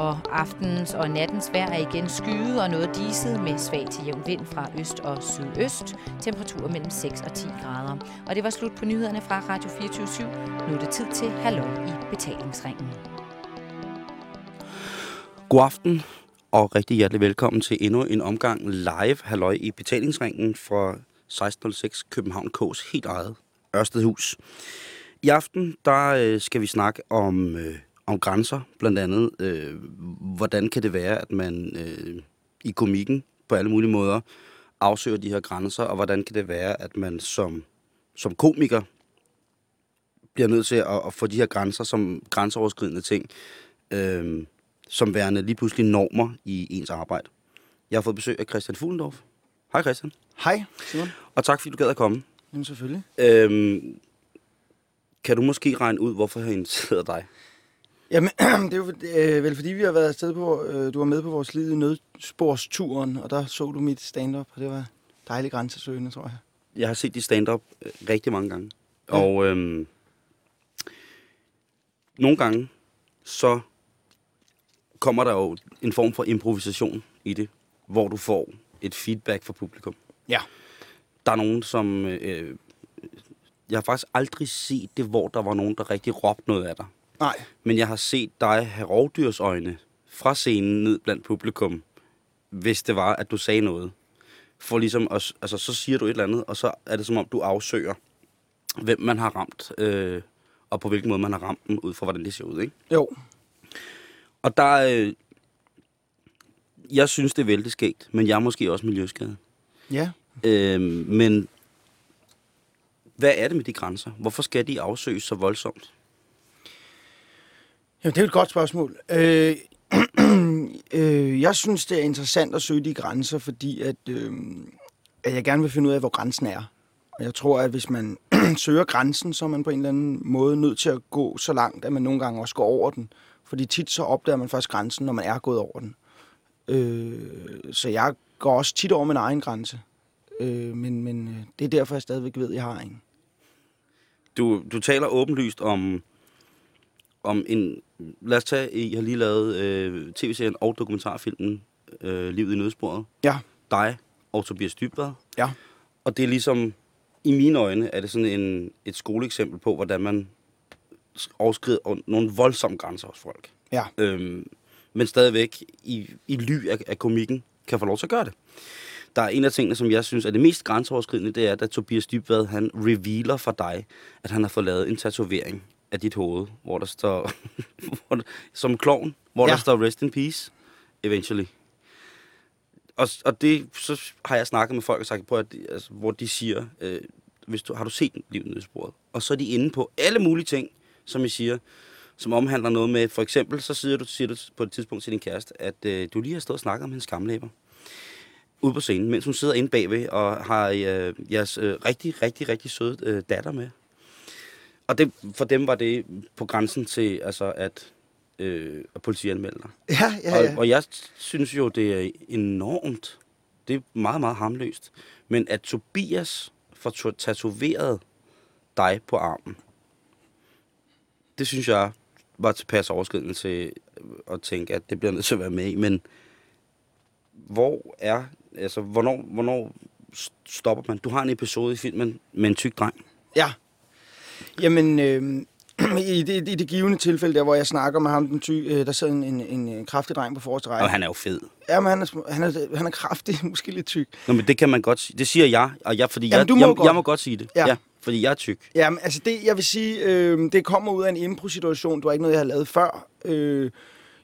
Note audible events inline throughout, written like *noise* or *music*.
Og aftenens og nattens vejr er igen skyet og noget diset med svag til jævn vind fra øst og sydøst. Temperaturer mellem 6 og 10 grader. Og det var slut på nyhederne fra Radio 24 /7. Nu er det tid til Halløj i betalingsringen. God aften og rigtig hjertelig velkommen til endnu en omgang live Halløj i betalingsringen fra 1606 København K's helt eget Ørstedhus. I aften der øh, skal vi snakke om, øh, om grænser, blandt andet. Øh, hvordan kan det være, at man øh, i komikken på alle mulige måder afsøger de her grænser, og hvordan kan det være, at man som, som komiker bliver nødt til at, at få de her grænser som grænseoverskridende ting, øh, som værende lige pludselig normer i ens arbejde. Jeg har fået besøg af Christian Fuglendorf. Hej Christian. Hej, Simon. Og tak fordi du gad at komme. Jamen selvfølgelig. Øhm, kan du måske regne ud, hvorfor jeg inviteret dig? Jamen, *clears throat* det er jo øh, vel fordi, vi har været afsted på, øh, du var med på vores lille nødsporsturen, og der så du mit stand-up, og det var dejligt grænsesøgende, tror jeg. Jeg har set dit stand-up øh, rigtig mange gange. Ja. Og øhm, nogle gange, så kommer der jo en form for improvisation i det, hvor du får et feedback fra publikum. Ja. Der er nogen, som... Øh, jeg har faktisk aldrig set det, hvor der var nogen, der rigtig råbte noget af dig. Nej. Men jeg har set dig have rovdyrsøjne fra scenen ned blandt publikum, hvis det var, at du sagde noget. For ligesom, at, altså, så siger du et eller andet, og så er det som om, du afsøger, hvem man har ramt, øh, og på hvilken måde man har ramt dem, ud fra hvordan det ser ud, ikke? Jo. Og der øh, jeg synes, det er vældig skægt, men jeg er måske også miljøskadet. Ja. Øh, men hvad er det med de grænser? Hvorfor skal de afsøges så voldsomt? Jamen, det er et godt spørgsmål. Øh, *clears throat* øh, jeg synes, det er interessant at søge de grænser, fordi at, øh, at jeg gerne vil finde ud af, hvor grænsen er. Og jeg tror, at hvis man *clears throat* søger grænsen, så er man på en eller anden måde nødt til at gå så langt, at man nogle gange også går over den. Fordi tit så opdager man først grænsen, når man er gået over den. Øh, så jeg går også tit over min egen grænse. Øh, men, men øh, det er derfor, jeg stadigvæk ved, at jeg har en. Du, du taler åbenlyst om, om en... Lad os tage, I har lige lavet øh, tv-serien og dokumentarfilmen øh, Livet i nødsporet. Ja. Dig og Tobias Dybvad. Ja. Og det er ligesom, i mine øjne, er det sådan en, et skoleeksempel på, hvordan man overskrider nogle voldsomme grænser hos folk. Ja. Øhm, men stadigvæk i, i ly af, af komikken kan få lov til at gøre det. Der er en af tingene, som jeg synes er det mest grænseoverskridende, det er, at Tobias Dybvad, han revealer for dig, at han har fået lavet en tatovering af dit hoved, hvor der står, *laughs* hvor der, som klovn, hvor ja. der står rest in peace, eventually. Og, og det, så har jeg snakket med folk og sagt på, at, altså, hvor de siger, øh, hvis du, har du set livet nede sporet? Og så er de inde på alle mulige ting, som I siger, som omhandler noget med, for eksempel, så siger du, siger du på et tidspunkt til din kæreste, at øh, du lige har stået og snakket om hendes skamlæber ude på scenen, mens hun sidder inde bagved og har øh, jeres øh, rigtig, rigtig, rigtig søde øh, datter med. Og det, for dem var det på grænsen til, altså, at, øh, at politianmelde dig. Ja, ja, ja. Og, og jeg synes jo, det er enormt. Det er meget, meget harmløst. Men at Tobias får tatoveret dig på armen, det synes jeg var tilpas overskridende til at tænke, at det bliver nødt til at være med i. Men hvor er, altså, hvornår, hvornår stopper man? Du har en episode i filmen med en tyk dreng. Ja. Jamen, øh, *clears throat* i, det, i det givende tilfælde, der hvor jeg snakker med ham, den ty, øh, der sidder en, en, en kraftig dreng på forreste række. Og han er jo fed. Ja, men han er, han er, han er kraftig, *laughs* måske lidt tyk. Nå, men det kan man godt sige. Det siger jeg, og jeg, fordi Jamen, jeg, må jeg, godt. jeg må godt sige det. Ja. ja fordi jeg er tyk. Jamen, altså det, jeg vil sige, øh, det kommer ud af en impro-situation. Det var ikke noget, jeg har lavet før. Øh,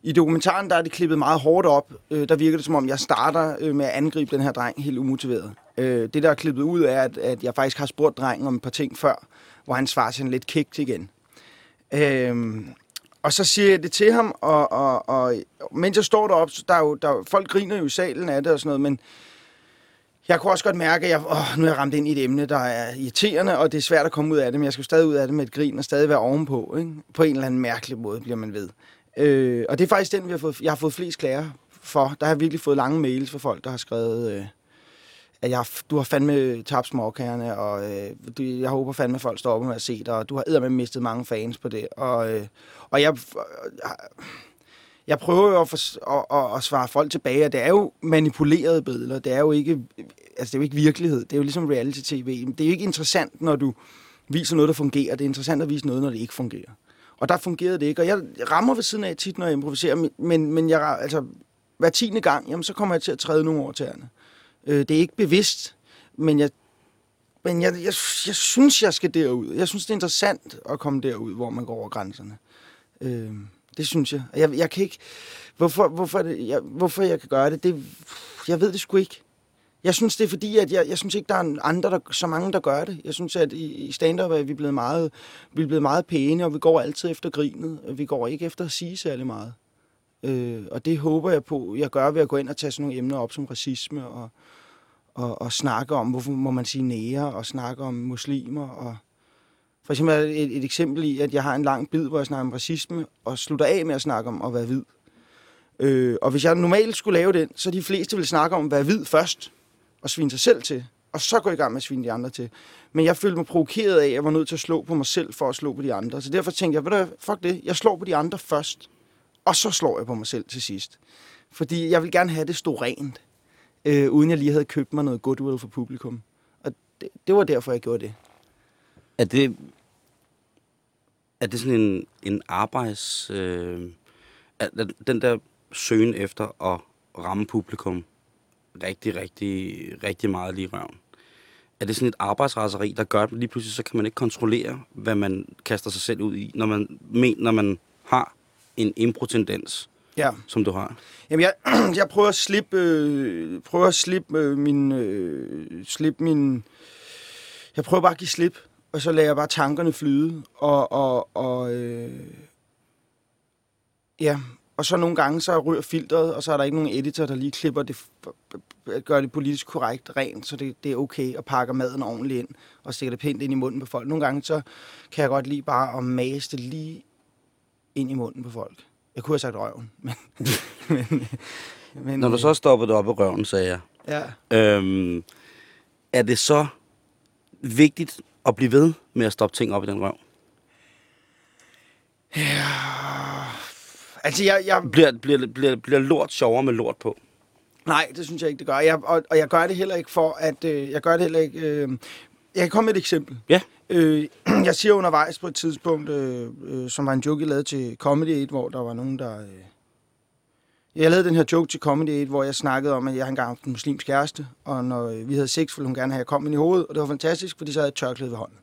I dokumentaren, der er det klippet meget hårdt op. Øh, der virker det, som om jeg starter øh, med at angribe den her dreng helt umotiveret. Øh, det, der er klippet ud, er, at, at jeg faktisk har spurgt drengen om et par ting før, hvor han svarer sådan lidt kægt igen. Øhm, og så siger jeg det til ham, og, og, og mens jeg står deroppe, så der er jo, der folk griner jo i salen af det og sådan noget, men jeg kunne også godt mærke, at jeg, åh, nu er jeg ramt ind i et emne, der er irriterende, og det er svært at komme ud af det, men jeg skal stadig ud af det med et grin og stadig være ovenpå. Ikke? På en eller anden mærkelig måde bliver man ved. Øh, og det er faktisk den, vi har fået, jeg har fået flest klager for. Der har jeg virkelig fået lange mails fra folk, der har skrevet, øh, at jeg, du har fandme tabt småkærne, og øh, du, jeg håber fandme, at folk stopper med at se dig, og du har med mistet mange fans på det. Og, øh, og jeg, øh, øh, jeg prøver jo at, for, at, at, at svare folk tilbage, at det er jo manipulerede billeder. Det er jo ikke, altså det er jo ikke virkelighed. Det er jo ligesom reality-tv. Det er jo ikke interessant, når du viser noget, der fungerer. Det er interessant at vise noget, når det ikke fungerer. Og der fungerede det ikke. Og jeg rammer ved siden af tit, når jeg improviserer, men, men jeg, altså, hver tiende gang, jamen, så kommer jeg til at træde nogle over tæerne. Øh, det er ikke bevidst, men jeg men jeg, jeg, jeg synes, jeg skal derud. Jeg synes, det er interessant at komme derud, hvor man går over grænserne. Øh, det synes jeg. Jeg, jeg kan ikke... Hvorfor, hvorfor, det, jeg, hvorfor jeg kan gøre det, det... Jeg ved det sgu ikke. Jeg synes, det er fordi, at jeg, jeg synes ikke, der er andre, der, så mange, der gør det. Jeg synes, at i, i stand-up er vi blevet, meget, vi er blevet meget pæne, og vi går altid efter grinet. Og vi går ikke efter at sige særlig meget. Øh, og det håber jeg på, jeg gør ved at gå ind og tage sådan nogle emner op som racisme og, og, og snakke om, hvorfor må man sige nære, og snakke om muslimer. Og for eksempel et, et eksempel i, at jeg har en lang bid, hvor jeg snakker om racisme, og slutter af med at snakke om at være hvid. Øh, og hvis jeg normalt skulle lave den, så de fleste ville snakke om at være hvid først, og svine sig selv til, og så gå i gang med at svine de andre til. Men jeg følte mig provokeret af, at jeg var nødt til at slå på mig selv for at slå på de andre. Så derfor tænkte jeg, ved du fuck det, jeg slår på de andre først, og så slår jeg på mig selv til sidst. Fordi jeg vil gerne have det stå rent øh, uden jeg lige havde købt mig noget goodwill for publikum. Og det, det var derfor, jeg gjorde det. Er det, er det sådan en, en arbejds... Øh, er, den der søgen efter at ramme publikum rigtig, rigtig, rigtig meget lige røven. Er det sådan et arbejdsraseri, der gør, at lige pludselig så kan man ikke kontrollere, hvad man kaster sig selv ud i, når man, men, når man har en impro-tendens? Ja. som du har? Jamen, jeg, *clears throat* jeg prøver at slippe, øh, prøver at slippe øh, min, øh, slippe min... Jeg prøver bare at give slip, og så lader jeg bare tankerne flyde, og, og, og øh, ja, og så nogle gange, så rører filteret, og så er der ikke nogen editor, der lige klipper det, gør det politisk korrekt rent, så det, det er okay, og pakker maden ordentligt ind, og stikker det pænt ind i munden på folk. Nogle gange, så kan jeg godt lide bare at mase det lige ind i munden på folk. Jeg kunne have sagt røven, *laughs* men... men, men Når du så stoppede op i røven, sagde jeg. Ja. Øhm, er det så vigtigt at blive ved med at stoppe ting op i den røv? Ja... Altså, jeg... jeg... Bliver, bliver, bliver, bliver lort sjovere med lort på? Nej, det synes jeg ikke, det gør. Jeg, og, og jeg gør det heller ikke for, at... Øh, jeg gør det heller ikke... Øh, jeg kan komme med et eksempel. Ja. Øh, *clears throat* jeg siger undervejs på et tidspunkt, øh, øh, som var en joke, jeg lavede til Comedy 8, hvor der var nogen, der... Øh, jeg lavede den her joke til Comedy 8, hvor jeg snakkede om, at jeg engang haft en muslimsk kæreste, og når vi havde sex, ville hun gerne have, at jeg kom ind i hovedet, og det var fantastisk, fordi så havde jeg tørklæde ved hånden.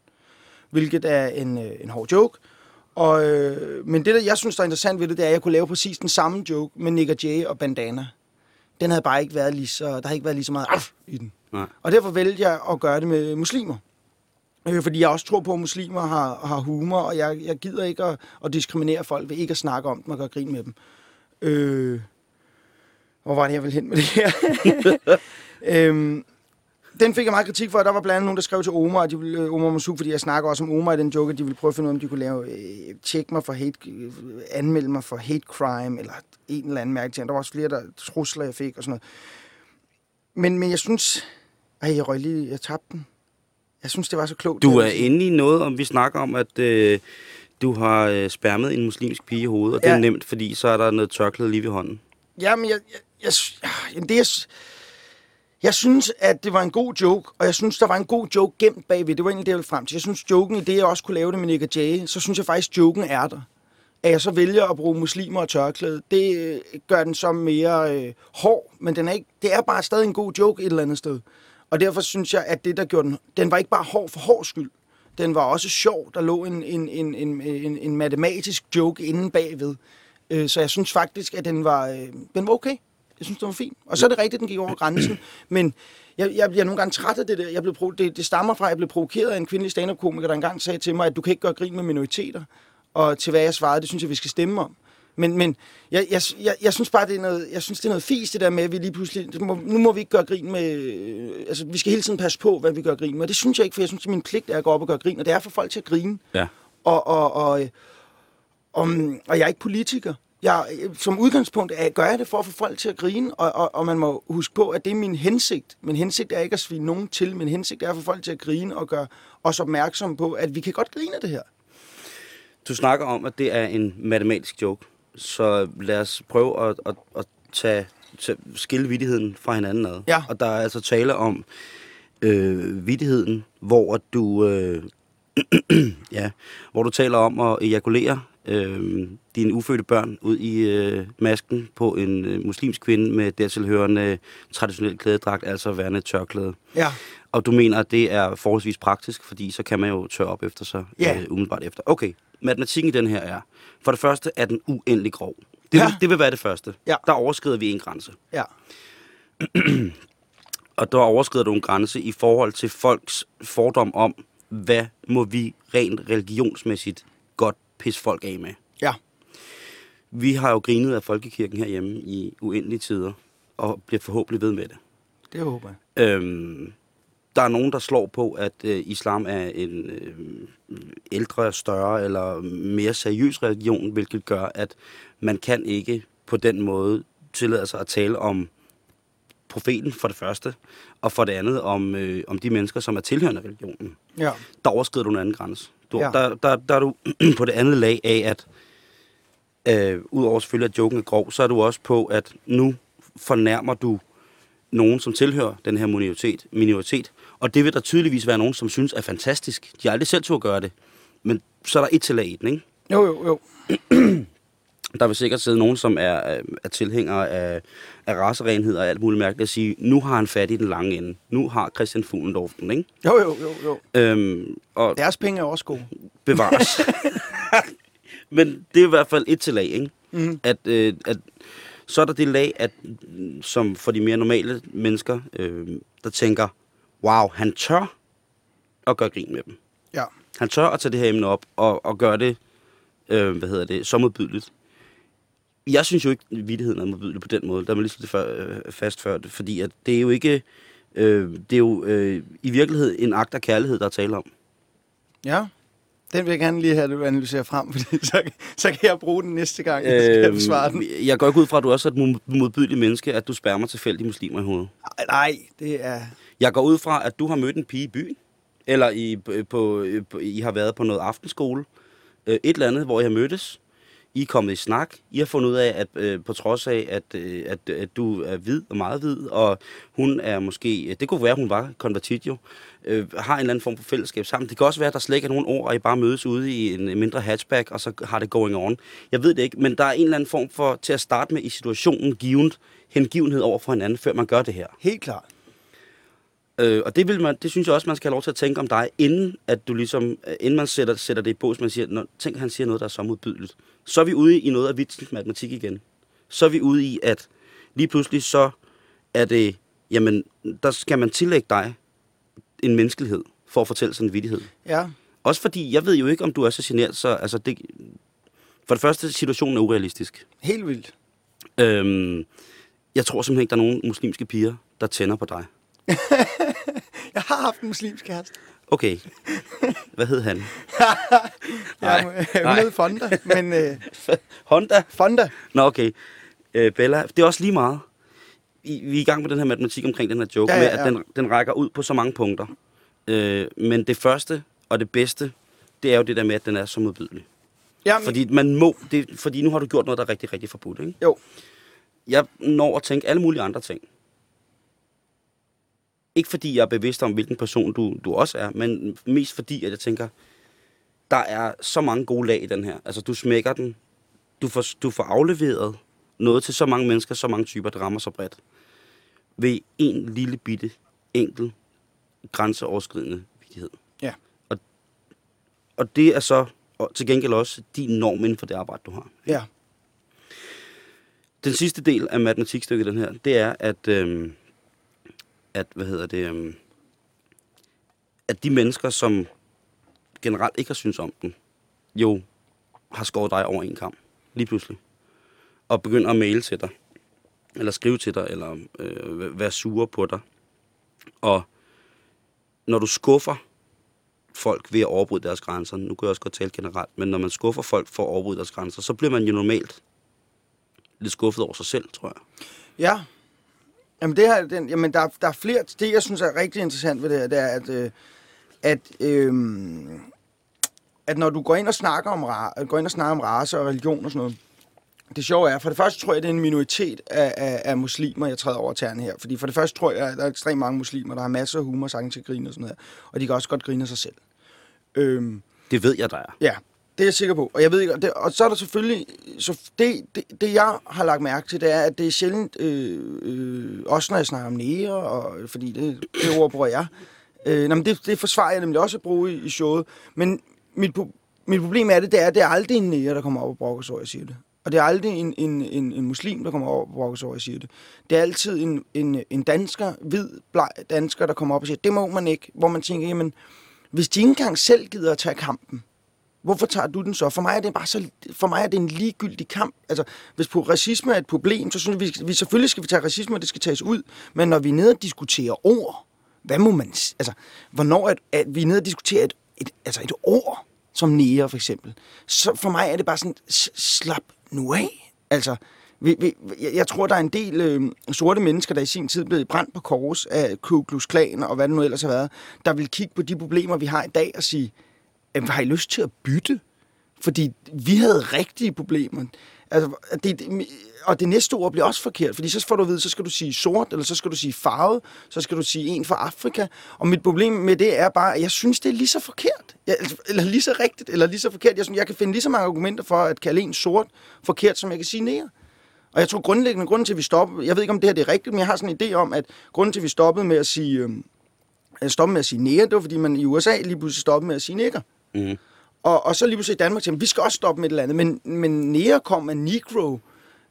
Hvilket er en, øh, en hård joke. Og, øh, men det, der jeg synes, der er interessant ved det, det er, at jeg kunne lave præcis den samme joke med Nick Jay og Bandana. Den havde bare ikke været lige så, der havde ikke været lige så meget i den. Nej. Og derfor vælger jeg at gøre det med muslimer. Øh, fordi jeg også tror på, at muslimer har, har humor, og jeg, jeg gider ikke at, at diskriminere folk ved ikke at snakke om dem og gøre grin med dem. Øh, hvor var det, jeg ville hen med det her? *laughs* øhm, den fik jeg meget kritik for, der var blandt andet nogen, der skrev til Omar, at de ville, øh, Omar Masuk, fordi jeg snakker også om Omar i den joke, at de ville prøve at finde ud af, om de kunne lave, øh, tjek mig for hate, øh, anmelde mig for hate crime, eller en eller anden mærke til. Der var også flere der, trusler, jeg fik og sådan noget. Men, men jeg synes, ej, jeg røg lige, jeg tabte den. Jeg synes, det var så klogt. Du er inde i noget, om vi snakker om, at øh, du har øh, spærmet en muslimsk pige i hovedet, og ja. det er nemt, fordi så er der noget tørklæde lige ved hånden. Jamen, jeg, jeg, jeg, jeg, det er, jeg synes, at det var en god joke, og jeg synes, der var en god joke gemt bagved. Det var egentlig det, jeg ville frem til. Jeg synes, joken i det, jeg også kunne lave det med Nick Jay, så synes jeg faktisk, joken er der. At jeg så vælger at bruge muslimer og tørklæde, det øh, gør den så mere øh, hård, men den er ikke, det er bare stadig en god joke et eller andet sted. Og derfor synes jeg, at det, der gjorde den, den var ikke bare hård for hård skyld. Den var også sjov. Der lå en, en, en, en, en, en matematisk joke inde bagved. Øh, så jeg synes faktisk, at den var, øh, den var okay. Jeg synes, det var fint. Og så er det rigtigt, at den gik over grænsen. Men jeg, jeg bliver nogle gange træt af det der. Jeg blev, det, det stammer fra, at jeg blev provokeret af en kvindelig stand-up-komiker, der engang sagde til mig, at du kan ikke gøre grin med minoriteter. Og til hvad jeg svarede, det synes jeg, vi skal stemme om. Men, men jeg, jeg, jeg, jeg, synes bare, det er noget, jeg synes, det er noget fis, det der med, at vi lige pludselig... Må, nu må vi ikke gøre grin med... Øh, altså, vi skal hele tiden passe på, hvad vi gør grin med. Det synes jeg ikke, for jeg synes, det er min pligt er at gå op og gøre grin. Og det er for folk til at grine. Ja. Og, og, og, og, og jeg er ikke politiker. Jeg, som udgangspunkt er, gør jeg det for at få folk til at grine, og, og, og man må huske på, at det er min hensigt. Min hensigt er ikke at svine nogen til, min hensigt er at få folk til at grine og gøre os opmærksom på, at vi kan godt grine af det her. Du snakker om, at det er en matematisk joke. Så lad os prøve at, at, at tage, tage skille vidigheden fra hinanden ad. Ja. Og der er altså tale om øh, vidigheden, hvor du øh, *clears throat* ja, hvor du taler om at ejakulere øh, dine ufødte børn ud i øh, masken på en øh, muslimsk kvinde med dertilhørende traditionel klædedragt, altså værende tørklæde. Ja. Og du mener, at det er forholdsvis praktisk, fordi så kan man jo tørre op efter sig Ja. øh, umiddelbart efter. Okay, matematikken i den her er, for det første er den uendelig grov. Det, Ja. vil, det vil være det første. Ja. Der overskrider vi en grænse. Ja. *clears throat* Og der overskrider du en grænse i forhold til folks fordom om, hvad må vi rent religionsmæssigt godt pisse folk af med. Ja. Vi har jo grinet af folkekirken herhjemme i uendelige tider, og bliver forhåbentlig ved med det. Det håber jeg. Øhm, der er nogen, der slår på, at øh, islam er en øh, ældre, større eller mere seriøs religion, hvilket gør, at man kan ikke på den måde tillade sig at tale om profeten for det første, og for det andet om, øh, om de mennesker, som er tilhørende religionen. Ja. Der overskrider du en anden grænse. Du, Ja. der, der, der er du *clears throat* på det andet lag af, at øh, udover selvfølgelig, at joken er grov, så er du også på, at nu fornærmer du nogen, som tilhører den her minoritet, minoritet. Og det vil der tydeligvis være nogen, som synes er fantastisk. De har aldrig selv til at gøre det. Men så er der et til i den, ikke? Jo, jo, jo. *clears throat* Der vil sikkert sidde nogen, som er, er er tilhængere af, af racerenhed og alt muligt mærkeligt, at sige, nu har han fat i den lange ende. Nu har Christian Fuglendorf den, ikke? Jo, jo, jo, jo. Øhm, og Deres penge er også gode. bevares. *laughs* Men det er i hvert fald et til lag, ikke? Mhm. At, øh, at så er der det lag, at, mm, som for de mere normale mennesker, øh, der tænker, wow, han tør at gøre grin med dem. Ja. Han tør at tage det her emne op og, og gøre det, øh, hvad hedder det, så modbydeligt. Jeg synes jo ikke, at vittigheden er modbydelig på den måde. Der er man lige det før, øh, fast før det, fordi at det er jo ikke, øh, det er jo øh, i virkeligheden en akt af kærlighed, der er tale om. Ja. Den vil jeg gerne lige have, at du analyserer frem, *laughs* fordi så, så kan jeg bruge den næste gang, jeg skal Øhm, besvare den. Jeg går ikke ud fra, at du også er et mod- modbydeligt menneske, at du spærmer tilfældige muslimer i hovedet. Ej, Nej, det er... Jeg går ud fra, at du har mødt en pige i byen, eller I, på, på, I har været på noget aftenskole, øh, et eller andet, hvor I har mødtes. I er kommet i snak. I har fundet ud af, at øh, på trods af, at, øh, at, at du er hvid og meget hvid, og hun er måske, øh, det kunne være, hun var konvertit jo, øh, har en eller anden form for fællesskab sammen. Det kan også være, at der slet ikke er nogen ord, og I bare mødes ude i en mindre hatchback, og så har det going on. Jeg ved det ikke, men der er en eller anden form for, til at starte med i situationen, givet hengivenhed over for hinanden, før man gør det her. Helt klart. Øh, og det, vil man, det synes jeg også, man skal have lov til at tænke om dig, inden, at du ligesom, øh, inden man sætter, sætter det i bås, man siger, Nå, tænk, han siger noget, der er så modbydeligt. Så er vi ude i noget af vitsens matematik igen. Så er vi ude i, at lige pludselig så er det, jamen, der skal man tillægge dig en menneskelighed for at fortælle sådan en vittighed. Ja. Også fordi, jeg ved jo ikke, om du er så generet, så altså det, for det første, situationen er urealistisk. Helt vildt. Øhm, jeg tror simpelthen ikke, der er nogen muslimske piger, der tænder på dig. *laughs* Jeg har haft en muslimsk kæreste. Okay. Hvad hed han? *laughs* Jeg, nej. hed Fonda, men øh, *laughs* Honda? Fonda. Nå, okay. Øh, Bella, det er også lige meget. I, vi er i gang med den her matematik omkring den her joke, ja, ja, ja. med, at den, den rækker ud på så mange punkter. Øh, men det første og det bedste, det er jo det der med, at den er så modbydelig. Jamen, Fordi man må, det, fordi nu har du gjort noget, der er rigtig, rigtig forbudt, ikke? Jo. Jeg når at tænke alle mulige andre ting. Ikke fordi jeg er bevidst om, hvilken person du, du også er, men mest fordi, at jeg tænker, der er så mange gode lag i den her. Altså, du smækker den. Du får, du får afleveret noget til så mange mennesker, så mange typer, det rammer så bredt. Ved en lille bitte, enkel, grænseoverskridende vidighed. Ja. Og, og det er så og til gengæld også din norm inden for det arbejde, du har. Ja. Den sidste del af matematikstykket, den her, det er, at, øhm, at hvad hedder det, øhm, at de mennesker, som generelt ikke har synes om den, jo har skåret dig over en kamp, lige pludselig. Og begynder at maile til dig, eller skrive til dig, eller øh, være sure på dig. Og når du skuffer folk ved at overbryde deres grænser, nu kan jeg også godt tale generelt, men når man skuffer folk for at overbryde deres grænser, så bliver man jo normalt lidt skuffet over sig selv, tror jeg. Ja. Jamen, det her, den, jamen der, der er flere... Det, jeg synes er rigtig interessant ved det her, det er, at, øh, at, øh, at når du går ind og snakker om, går ind og snakker om race og religion og sådan noget, Det sjove er, for det første tror jeg, det er en minoritet af, af, af muslimer, jeg træder over tæerne her. Fordi for det første tror jeg, at der er ekstremt mange muslimer, der har masser af humor, sang til grine og sådan noget. Og de kan også godt grine af sig selv. Øhm, Det ved jeg, der er. Ja, det er jeg sikker på. Og, jeg ved ikke, og, det, og så er der selvfølgelig... Så det, det, det, jeg har lagt mærke til, det er, at det er sjældent... Øh, øh, også når jeg snakker om nære, og, fordi det, det ord bruger jeg. Øh, nå, men det, det forsvarer jeg nemlig også at bruge i, i showet. Men mit, mit problem er det, det er, at det er aldrig en nære, der kommer op og brokker sig over, jeg siger det. Og det er aldrig en, en, en, en muslim, der kommer op og brokker sig over, jeg siger det. Det er altid en, en, en dansker, hvid, bleg dansker, der kommer op og siger, det må man ikke. Hvor man tænker, jamen, hvis de ikke engang selv gider at tage kampen, Hvorfor tager du den så? For mig er det bare så, for mig er det en ligegyldig kamp. Altså, hvis på racisme er et problem, så synes jeg, vi, vi selvfølgelig skal vi tage racisme, og det skal tages ud. Men når vi er nede og diskuterer ord, hvad må man... Altså, hvornår er, at vi er nede og diskuterer et, et, altså et ord, som nære for eksempel, så for mig er det bare sådan, slap nu af. Altså, vi, vi, jeg, jeg tror, der er en del øh, sorte mennesker, der i sin tid blev brændt på kors af Ku Klux Klan og hvad det nu ellers har været, der vil kigge på de problemer, vi har i dag og sige, "Jamen, har I lyst til at bytte? Fordi vi havde rigtige problemer. Altså, det, og det næste ord bliver også forkert, fordi så får du at vide, så skal du sige sort, eller så skal du sige farvet, så skal du sige en fra Afrika. Og mit problem med det er bare, at jeg synes, det er lige så forkert. Jeg, altså, eller lige så rigtigt, eller lige så forkert. Jeg, synes, jeg kan finde lige så mange argumenter for at kalde en sort forkert, som jeg kan sige nære. Og jeg tror grundlæggende, grunden til, at vi stoppede, jeg ved ikke, om det her det er rigtigt, men jeg har sådan en idé om, at grunden til, at vi stoppede med at sige, øh, stoppede med at sige nære, det var, fordi man i USA lige pludselig stoppede med at sige nækker. Mm. Og, og så lige pludselig i Danmark tænkte, vi skal også stoppe med et eller andet. Men, men nære kom af negro.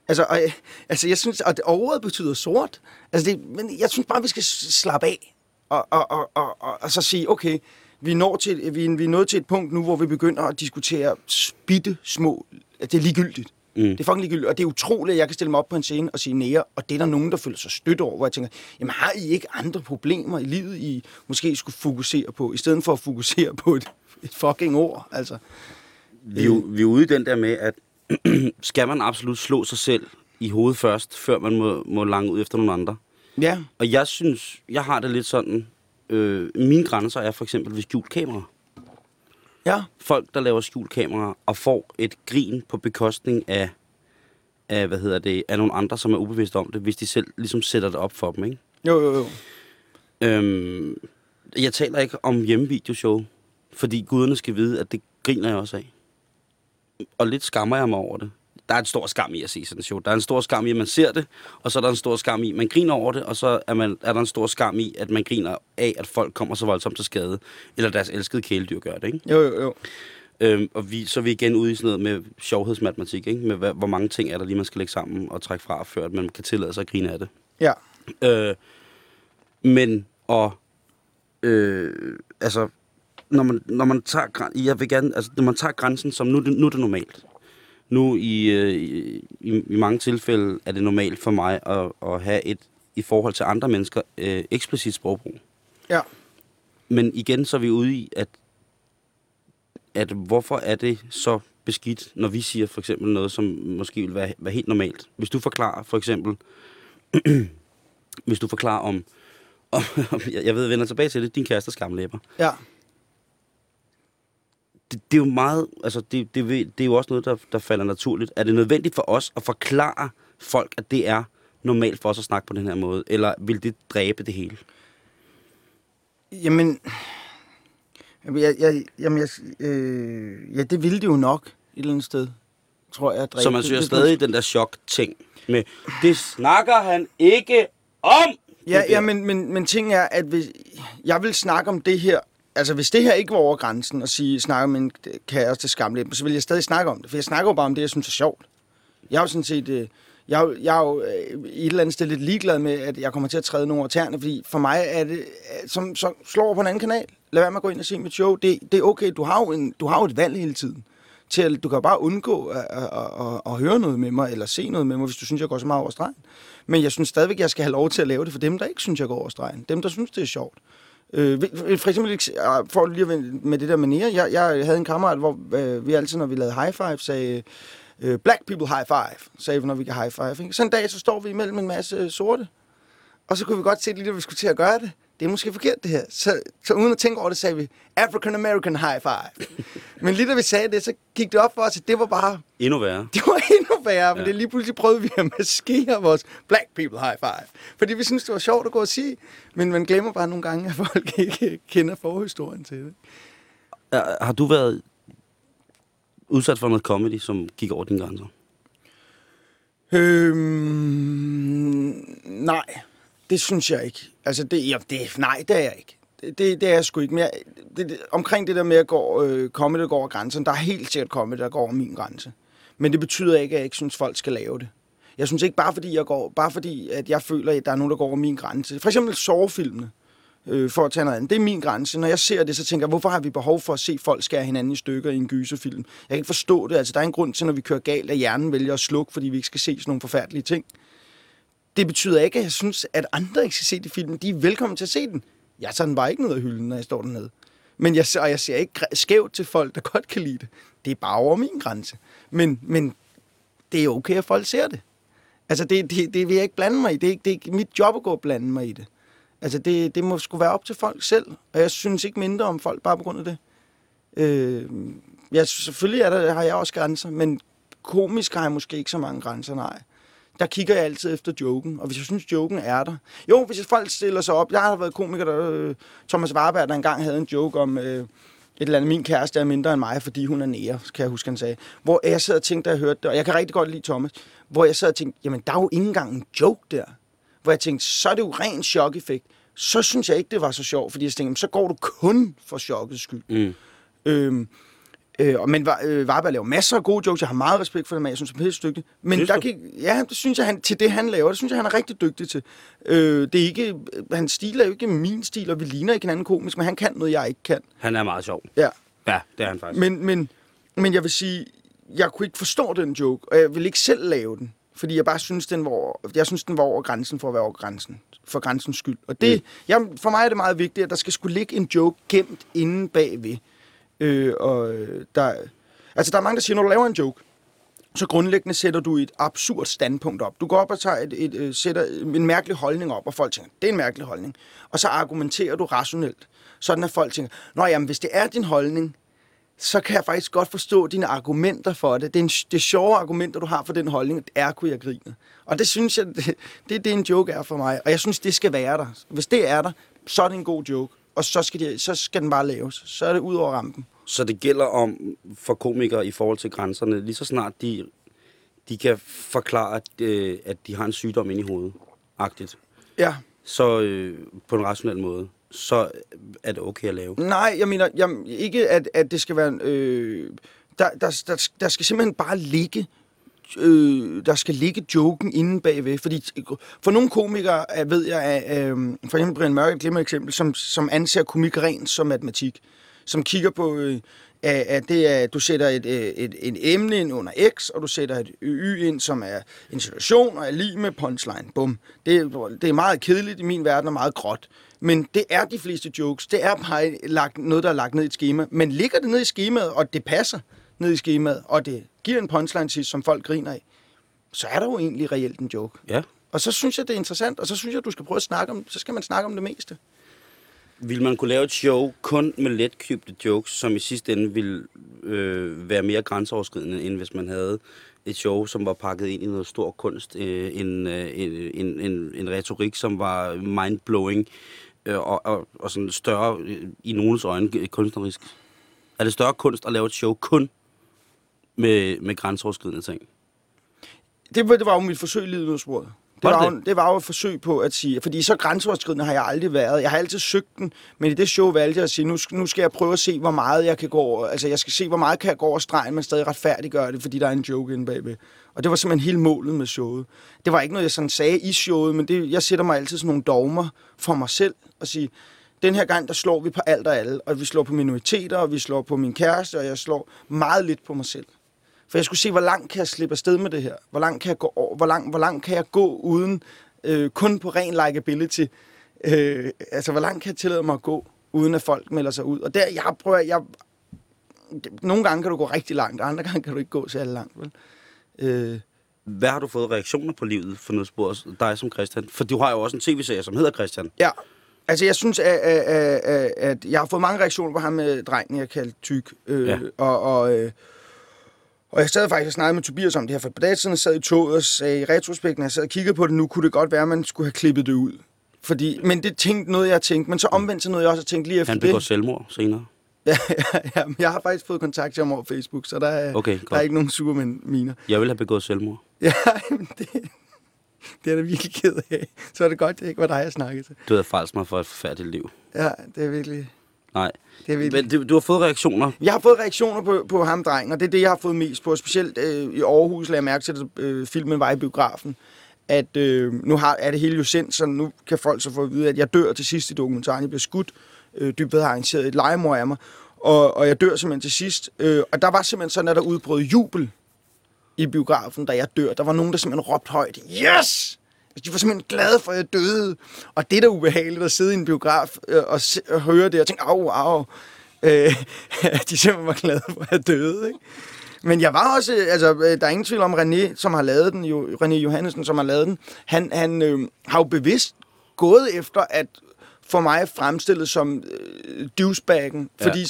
Altså, og, altså jeg synes, det ordet betyder sort. Altså det, men jeg synes bare, vi skal slappe af. Og, og, og, og, og, og så sige, okay, vi, når til, vi, vi er nået til et punkt nu, hvor vi begynder at diskutere bitte små... at Det er ligegyldigt. Mm. Det er fucking ligegyldigt. Og det er utroligt, at jeg kan stille mig op på en scene og sige nære, og det er der nogen, der føler sig stødt over, hvor jeg tænker, jamen har I ikke andre problemer i livet, I måske skulle fokusere på, i stedet for at fokusere på et, et fucking ord, altså. Vi, er jo- vi er ude i den der med, at *clears throat* skal man absolut slå sig selv i hovedet først, før man må, må lange ud efter nogle andre. Ja, Og jeg synes, jeg har det lidt sådan, øh, mine grænser er for eksempel ved skjult kamera. ja, Folk, der laver skjult kamera og får et grin på bekostning af, af, hvad hedder det, af nogle andre, som er ubevidste om det, hvis de selv ligesom sætter det op for dem, ikke? jo, jo, jo. Øhm, jeg taler ikke om hjemmevideoshow, fordi guderne skal vide, at det griner jeg også af. Og lidt skammer jeg mig over det. Der er en stor skam i at se sådan et show. Der er en stor skam i, at man ser det, og så er der en stor skam i, at man griner over det, og så er, man, er der en stor skam i, at man griner af, at folk kommer så voldsomt til skade, eller deres elskede kæledyr gør det, ikke? Jo, jo, jo. Øhm, og vi, så er vi igen ude i sådan noget med sjovhedsmatematik, ikke? Med hvad, hvor mange ting er der lige, man skal lægge sammen og trække fra, før at man kan tillade sig at grine af det. Ja. Øh, men og øh, altså når man når man tager jeg vil gerne altså når man tager grænsen som nu det, nu er det normalt. Nu i, øh, i, i, mange tilfælde er det normalt for mig at, at have et i forhold til andre mennesker øh, eksplicit sprogbrug. Ja. Men igen så er vi ude i at at hvorfor er det så beskidt, når vi siger for eksempel noget, som måske vil være, være helt normalt. Hvis du forklarer for eksempel, *clears throat* hvis du forklarer om, om jeg jeg ved, vender tilbage til det, din kærestes skamlæber. Ja. Det, det er jo meget, altså det, det, det er jo også noget, der, der falder naturligt. Er det nødvendigt for os at forklare folk, at det er normalt for os at snakke på den her måde, eller vil det dræbe det hele? Jamen, jeg, jeg, jamen jeg, øh, ja, det ville det jo nok et eller andet sted, tror jeg. Så man Det- det- stadig den der chok-ting med, det snakker han ikke om! Ja, ja men, men, men ting er, at hvis, jeg vil snakke om det her, altså hvis det her ikke var over grænsen og sige, snakke om en kæreste til skamlæben, så vil jeg stadig snakke om det, for jeg snakker jo bare om det, jeg synes er sjovt. Jeg er jo sådan set, øh, jeg, er jo- jeg er jo øh, i et eller andet sted lidt ligeglad med, at jeg kommer til at træde nogle over tæerne, fordi for mig er det, øh, som, som slår over på en anden kanal. Lad være med at gå ind og se mit show. Det, det er okay, du har, jo en, du har jo et valg hele tiden. Til, at du kan jo bare undgå at, at, at, at, høre noget med mig, eller se noget med mig, hvis du synes, jeg går så meget over stregen. Men jeg synes stadigvæk, jeg skal have lov til at lave det for dem, der ikke synes, jeg går over stregen. Dem, der synes, det er sjovt. Øh, for eksempel, ah, for lige med det der manier, jeg, jeg havde en kammerat, hvor øh, vi altid, når vi lavede high five, sagde, øh, black people high five, sagde vi, når vi kan high five. Ikke? Så en dag, så står vi imellem en masse sorte, og så kunne vi godt se lige, at vi skulle til at gøre det. Det er måske forkert, det her. Så, så uden at tænke over det, sagde vi, African American high five. Men lige da vi sagde det, så gik det op for os, at det var bare Endnu værre. *laughs* det var endnu værre, men Ja. det lige pludselig prøvede vi at maskere vores black people high five. Fordi vi synes det var sjovt at gå og sige, men man glemmer bare nogle gange, at folk *laughs* ikke kender forhistorien til det. Har du været udsat for noget comedy, som gik over dine grænser? Øhm, nej, det synes jeg ikke. Altså, det, ja, det, nej, det er jeg ikke. Det, det, det er jeg sgu ikke. Men jeg, det, det, omkring det der med at gå, øh, komme, der går over grænsen, der er helt sikkert kommet, der går over min grænse. Men det betyder ikke, at jeg ikke synes, folk skal lave det. Jeg synes ikke, bare fordi, jeg går, bare fordi at jeg føler, at der er nogen, der går over min grænse. For eksempel sovefilmene, øh, for at tage noget andet. Det er min grænse. Når jeg ser det, så tænker jeg, hvorfor har vi behov for at se folk skære hinanden i stykker i en gyserfilm? Jeg kan ikke forstå det. Altså, der er en grund til, når vi kører galt, at hjernen vælger at slukke, fordi vi ikke skal se sådan nogle forfærdelige ting. Det betyder ikke, at jeg synes, at andre ikke skal se de film. De er velkommen til at se den. Jeg tager den bare ikke ned af hylden, når jeg står dernede. Men jeg, og jeg ser ikke skævt til folk, der godt kan lide det. Det er bare over min grænse. Men, men det er okay, at folk ser det. Altså, det, det, det vil jeg ikke blande mig i. Det er, ikke, det er ikke mit job at gå og blande mig i det. Altså, det, det må sgu være op til folk selv. Og jeg synes ikke mindre om folk bare på grund af det. Øh, ja, selvfølgelig er der, har jeg også grænser, men komisk har jeg måske ikke så mange grænser, nej. Der kigger jeg altid efter joken, og hvis jeg synes, joken er der... Jo, hvis folk stiller sig op... Jeg har været komiker, der... Øh, Thomas Warberg, der engang havde en joke om... Øh, et eller andet, min kæreste er mindre end mig, fordi hun er nære, kan jeg huske, han sagde. Hvor jeg sad og tænkte, da jeg hørte det, og jeg kan rigtig godt lide Thomas, hvor jeg sad og tænkte, jamen der er jo ikke engang en joke der. Hvor jeg tænkte, så er det jo ren chok-effekt. Så synes jeg ikke, det var så sjovt, fordi jeg tænkte, så går du kun for chokkets skyld. Mm. Øhm, øh, men øh, Varberg laver masser af gode jokes. Jeg har meget respekt for men jeg synes, han er pisse dygtig. Men Synes der gik, ja, det synes jeg, han, til det han laver, det synes jeg, han er rigtig dygtig til. Øh, det er ikke, hans stil er jo ikke min stil, og vi ligner ikke hinanden komisk, men han kan noget, jeg ikke kan. Han er meget sjov. Ja. Ja, det er han faktisk. Men, men, men jeg vil sige, jeg kunne ikke forstå den joke, og jeg vil ikke selv lave den. Fordi jeg bare synes, den var, jeg synes, den var over grænsen for at være over grænsen. For grænsens skyld. Og det, mm. jeg, for mig er det meget vigtigt, at der skal skulle ligge en joke gemt inde bagved. Øh, og øh, der, altså, der er mange, der siger, når du laver en joke, så grundlæggende sætter du et absurd standpunkt op. Du går op og tager et, et, et, sætter en mærkelig holdning op, og folk tænker, det er en mærkelig holdning. Og så argumenterer du rationelt. Sådan at folk tænker, nå jamen, hvis det er din holdning, så kan jeg faktisk godt forstå dine argumenter for det. Det er, en, det er sjove argumenter, du har for den holdning, er kunne jeg grine. Og det synes jeg, *laughs* det, det er det, en joke er for mig. Og jeg synes, det skal være der. Hvis det er der, så er det en god joke. Og så skal, de, så skal den bare laves. Så er det ud over rampen. Så det gælder om for komikere i forhold til grænserne, lige så snart de, de kan forklare, at, øh, at de har en sygdom inde i hovedet, agtigt, Ja. så øh, på en rationel måde, så er det okay at lave. Nej, jeg mener jeg, ikke, at, at det skal være... Øh, der, der, der, der skal simpelthen bare ligge øh, der skal ligge joken inde bagved. Fordi for nogle komikere er, ved jeg, at, øh, for eksempel Brian Mørk, et glimrende eksempel, som, som anser komik rent som matematik. Som kigger på, øh, at, det er, du sætter et, øh, et, et emne ind under x, og du sætter et y ind, som er en situation, og er lige med punchline. Bum. Det, er- det er meget kedeligt i min verden, og meget gråt. Men det er de fleste jokes. Det er bare lagt, noget, der er lagt ned i et schema. Men ligger det ned i skemaet, og det passer ned i skemaet, og det giver en punchline sidst, som folk griner af, så er der jo egentlig reelt en joke. Ja. Og så synes jeg, det er interessant, og så synes jeg, du skal prøve at snakke om, så skal man snakke om det meste. Vil man kunne lave et show kun med letkøbte jokes, som i sidste ende ville øh, være mere grænseoverskridende, end hvis man havde et show, som var pakket ind i noget stor kunst, øh, en, øh, en, en, en, retorik, som var mindblowing øh, og, og, og sådan større øh, i nogens øjne øh, kunstnerisk? Er det større kunst at lave et show kun med, med grænseoverskridende ting? Det, det var jo mit forsøg i livet. Det Var det var, det? jo, det var jo et forsøg på at sige, fordi så grænseoverskridende har jeg aldrig været. Jeg har altid søgt den, men i det show valgte jeg at sige, nu, nu skal jeg prøve at se, hvor meget jeg kan gå over, altså jeg skal se, hvor meget kan jeg gå over stregen, men stadig retfærdiggøre det, fordi der er en joke inde bagved. Og det var simpelthen hele målet med showet. Det var ikke noget, jeg sådan sagde i showet, men det, jeg sætter mig altid sådan nogle dogmer for mig selv og sige, den her gang, der slår vi på alt og alle, og vi slår på minoriteter, og vi slår på min kæreste, og jeg slår meget lidt på mig selv. For jeg skulle se, hvor langt kan jeg slippe afsted med det her? Hvor langt kan jeg gå, over? Hvor langt, hvor langt kan jeg gå uden øh, kun på ren likability? Øh, altså, hvor langt kan jeg tillade mig at gå, uden at folk melder sig ud? Og der, jeg prøver, jeg... Nogle gange kan du gå rigtig langt, og andre gange kan du ikke gå særlig langt, vel? Øh, Hvad har du fået reaktioner på livet for noget spor, dig som Christian? For du har jo også en tv-serie, som hedder Christian. ja, Altså, jeg synes, at, at, at, at jeg har fået mange reaktioner på ham med drengen, jeg kaldte tyk. Øh, Ja. Og, og, øh, og jeg sad faktisk og snakkede med Tobias om det her for et par dage siden, sad i toget og sagde, i retrospekt, når jeg sad og kiggede på det nu, kunne det godt være, at man skulle have klippet det ud. Fordi, men det tænkte noget, jeg har tænkt. Men så omvendt så noget, jeg også har tænkt lige efter Han begår det. selvmord senere. *laughs* Ja, ja, ja, jeg har faktisk fået kontakt til ham over Facebook, så der er, Okay, der er ikke nogen supermænd miner. Jeg vil have begået selvmord. *laughs* Ja, men det, det er da virkelig ked af. Så er det godt, det ikke var dig, jeg snakkede til. Du havde faldt mig for et forfærdeligt liv. Ja, det er virkelig... Nej. Det virkelig. Men du, du har fået reaktioner. Jeg har fået reaktioner på, på ham, drengen, og det er det, jeg har fået mest på. Specielt øh, i Aarhus lagde jeg mærke til, at øh, filmen var i biografen. At øh, nu har, er det hele jo sendt, så nu kan folk så få at vide, at jeg dør til sidst i dokumentaren. Jeg bliver skudt. Øh, Dybved har arrangeret et legemord af mig. Og, og jeg dør simpelthen til sidst. Øh, og der var simpelthen sådan, at der udbrød jubel i biografen, da jeg dør. Der var nogen, der simpelthen råbte højt, yes! De var simpelthen glade for, at jeg døde. Og det er da ubehageligt at sidde i en biograf øh, og, se, og høre det og tænke, au, au. Øh, *laughs* de simpelthen var glade for, at jeg døde. Ikke? Men jeg var også, øh, altså, øh, der er ingen tvivl om René, som har lavet den, jo, René Johannesen, som har lavet den, han, han øh, har jo bevidst gået efter at få mig fremstillet som øh, douchebaggen, Ja. fordi,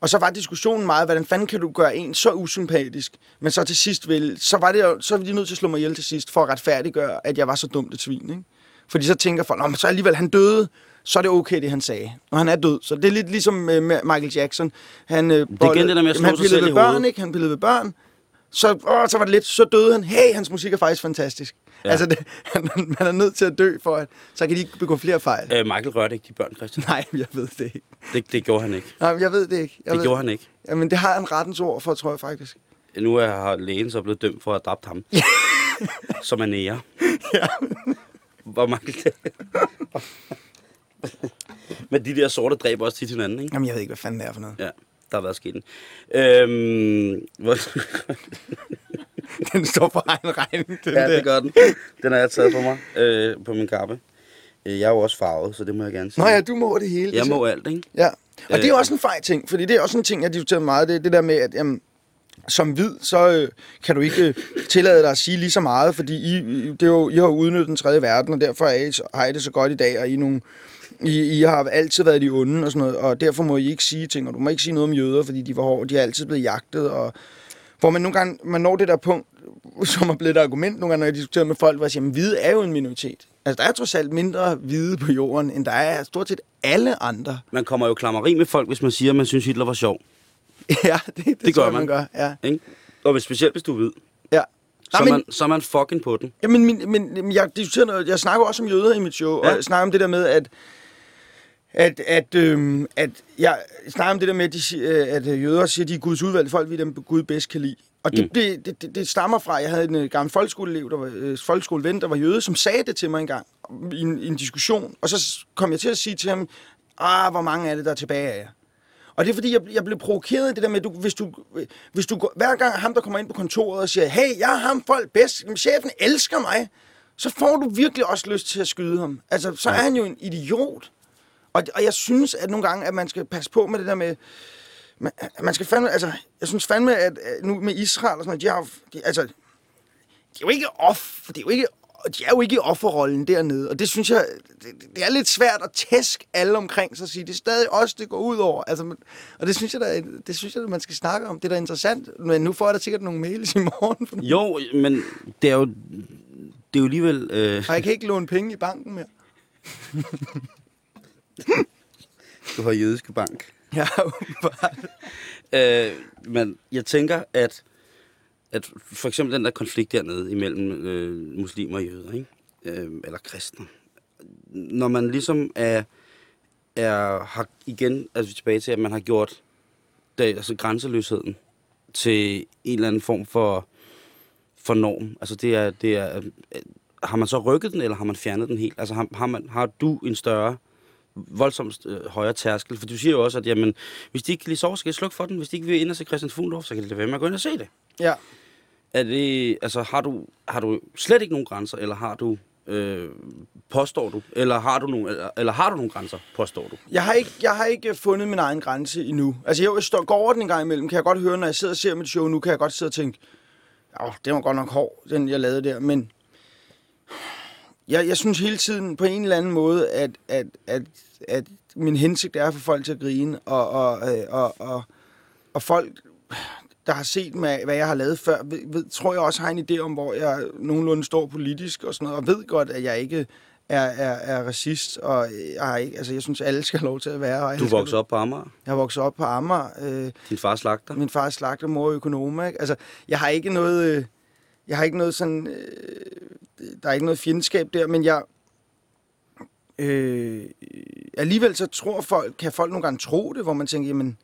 og så var diskussionen meget, hvordan fanden kan du gøre en så usympatisk, men så til sidst vil, så var det jo, så var de nødt til at slå mig ihjel til sidst, for at retfærdiggøre, at jeg var så dumt et svin, ikke? Fordi så tænker folk, "Nå, men så alligevel, han døde, så er det okay, det han sagde. Og han er død. Så det er lidt ligesom øh, med Michael Jackson. Han, øh, det der med at slå han pillede ved børn, ikke? Han pillede ved børn. Så, åh, så var det lidt, så døde han. Hey, hans musik er faktisk fantastisk. Ja. Altså, det, han, man er nødt til at dø, for at, så kan de ikke begå flere fejl. Øh, Michael rørte ikke de børn, Christian. Nej, jeg ved det ikke. Det, det gjorde han ikke. Nej, men jeg ved det ikke. Jeg Det ved, gjorde han ikke. Jamen, det har han rettens ord for, tror jeg faktisk. Nu er har lægen så blevet dømt for at have dræbt ham. *laughs* som er nære. Ja. Hvor Michael... Men de der sorte dræber også tit hinanden, ikke? Jamen, jeg ved ikke, hvad fanden det er for noget. Ja, der har været sket den. Øhm, hvor... *laughs* Den står for egen regning, den ja, der. det gør den. Den har jeg taget på mig, øh, på min kappe. Øh, Jeg er jo også farvet, så det må jeg gerne sige. Nå ja, du må det hele. Jeg må alt, ikke? Ja, og det er Øh. også en fej ting, fordi det er også en ting, jeg diskuterer meget, det det der med, at jamen, som hvid, så øh, kan du ikke øh, tillade dig at sige lige så meget, fordi I, det er jo, I har udnyttet den tredje verden, og derfor er I, så- har I det så godt i dag, og I, nogle, I, I har altid været de onde og sådan noget, og derfor må I ikke sige ting, og du må ikke sige noget om jøder, fordi de var hårde, de er altid blevet jagtet, og hvor man nogle gange man når det der punkt, *laughs* som er blevet et argument nogle gange, når jeg diskuterer med folk, hvor jeg siger, at hvide er jo en minoritet. Altså, der er trods alt mindre hvide på jorden, end der er stort set alle andre. Man kommer jo klammeri med folk, hvis man siger, at man synes, Hitler var sjov. *laughs* Ja, det, det, Det gør jeg, man. man gør. Ja. Ikke? Og hvis, specielt hvis du er hvid, ja. så, Nej, men, man, så er man fucking på den. jamen, min, men, men jeg, diskuterer noget, jeg snakker også om jøder i mit show. Ja. og jeg snakker om det der med, at at, at, øhm, at jeg snakker om det der med, at, de, øh, at øh, jøder siger, at de er Guds udvalgte folk, vi er dem Gud bedst kan lide. Og det, Mm. det, det, det, det stammer fra, jeg havde en øh, gammel folkeskoleelev, der var øh, folkeskoleven, der var jøde, som sagde det til mig engang i en, i en diskussion. Og så kom jeg til at sige til ham, ah, hvor mange er det, der er tilbage af jer? Og det er fordi, jeg, jeg blev provokeret af det der med, at du, hvis, du, hvis du hver gang ham, der kommer ind på kontoret og siger, hey, jeg har ham folk bedst, jamen, chefen elsker mig, så får du virkelig også lyst til at skyde ham. Altså, så er han jo en idiot. Og, og jeg synes, at nogle gange, at man skal passe på med det der med, man, man skal fandme, altså, jeg synes fandme, at at nu med Israel og sådan noget, de har de, altså, de er jo ikke off, det er jo ikke, de er jo ikke i offerrollen dernede, og det synes jeg, det, det er lidt svært at tæske alle omkring sig og sige, det er stadig os, det går ud over. Altså, og det synes jeg, der, er- det synes jeg, man skal snakke om. Det er da interessant, men nu får jeg da sikkert nogle mails i morgen, *laughs* Jo, men det er jo, det er jo alligevel... Øh, og jeg kan ikke låne penge i banken mere. *laughs* *laughs* du har jødiske bank. Ja, åbenbart. Øh, men jeg tænker, at, at for eksempel den der konflikt dernede imellem øh, muslimer og jøder, ikke? Øh, eller kristne. Når man ligesom er, er har igen, altså tilbage til, at man har gjort det, altså grænseløsheden til en eller anden form for, for norm. Altså det er, det er, øh, har man så rykket den, eller har man fjernet den helt? Altså har, har, man, har du en større voldsomt øh, højere tærskel. For du siger jo også, at jamen, hvis de ikke kan lide sove, så skal jeg slukke for den. Hvis de ikke vil ind og se Christian Fuglendorf, så kan de lade være med at gå ind og se det. Ja. Er det, altså, har du, har du slet ikke nogen grænser, eller har du, øh, påstår du, eller har du nogle, eller, eller har du nogle grænser, påstår du? Jeg har, ikke, jeg har ikke fundet min egen grænse endnu. Altså, jeg står, går over den en gang imellem, kan jeg godt høre, når jeg sidder og ser mit show nu, kan jeg godt sidde og tænke, åh, det var godt nok hård, den jeg lavede der, men jeg, jeg synes hele tiden på en eller anden måde, at, at, at, at min hensigt er at få folk til at grine, og, og, øh, og, og, og folk, der har set, med, hvad jeg har lavet før, ved, ved, tror jeg også har en idé om, hvor jeg nogenlunde står politisk og sådan noget, og ved godt, at jeg ikke er, er, er racist, og jeg, har ikke, altså, jeg synes, alle skal have lov til at være. Du voksede op på Amager. Jeg vokset op på Amager. Øh, Din far slagter. min far er slagter, mor økonom. Ikke? Altså, jeg har ikke noget... Øh, jeg har ikke noget sådan... Øh, der er ikke noget fjendskab der, men jeg... Øh, alligevel så tror folk, kan folk nogle gange tro det, hvor man tænker, jamen,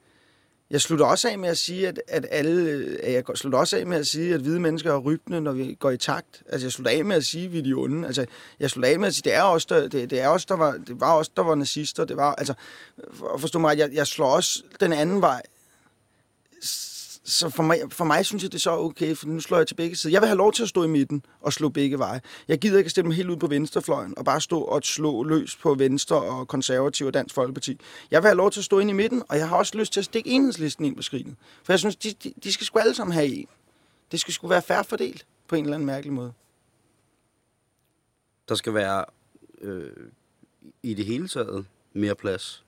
jeg slutter også af med at sige, at, at alle, at jeg slutter også af med at sige, at hvide mennesker er rybende, når vi går i takt. Altså, jeg slutter af med at sige, at vi er de onde. Altså, jeg slutter af med at sige, det er os, der, det, det er os, der var, det var os, der var nazister. Det var, altså, for, forstå mig, jeg, jeg slår også den anden vej. Så for mig, for mig synes jeg, det er så okay, for nu slår jeg til begge sider. Jeg vil have lov til at stå i midten og slå begge veje. Jeg gider ikke at stille mig helt ud på venstrefløjen og bare stå og slå løs på Venstre og Konservativ og Dansk Folkeparti. Jeg vil have lov til at stå ind i midten, og jeg har også lyst til at stikke enhedslisten ind på skrinet. For jeg synes, de, de, de skal sgu alle sammen have en. Det skal sgu være færre fordelt på en eller anden mærkelig måde. Der skal være øh, i det hele taget mere plads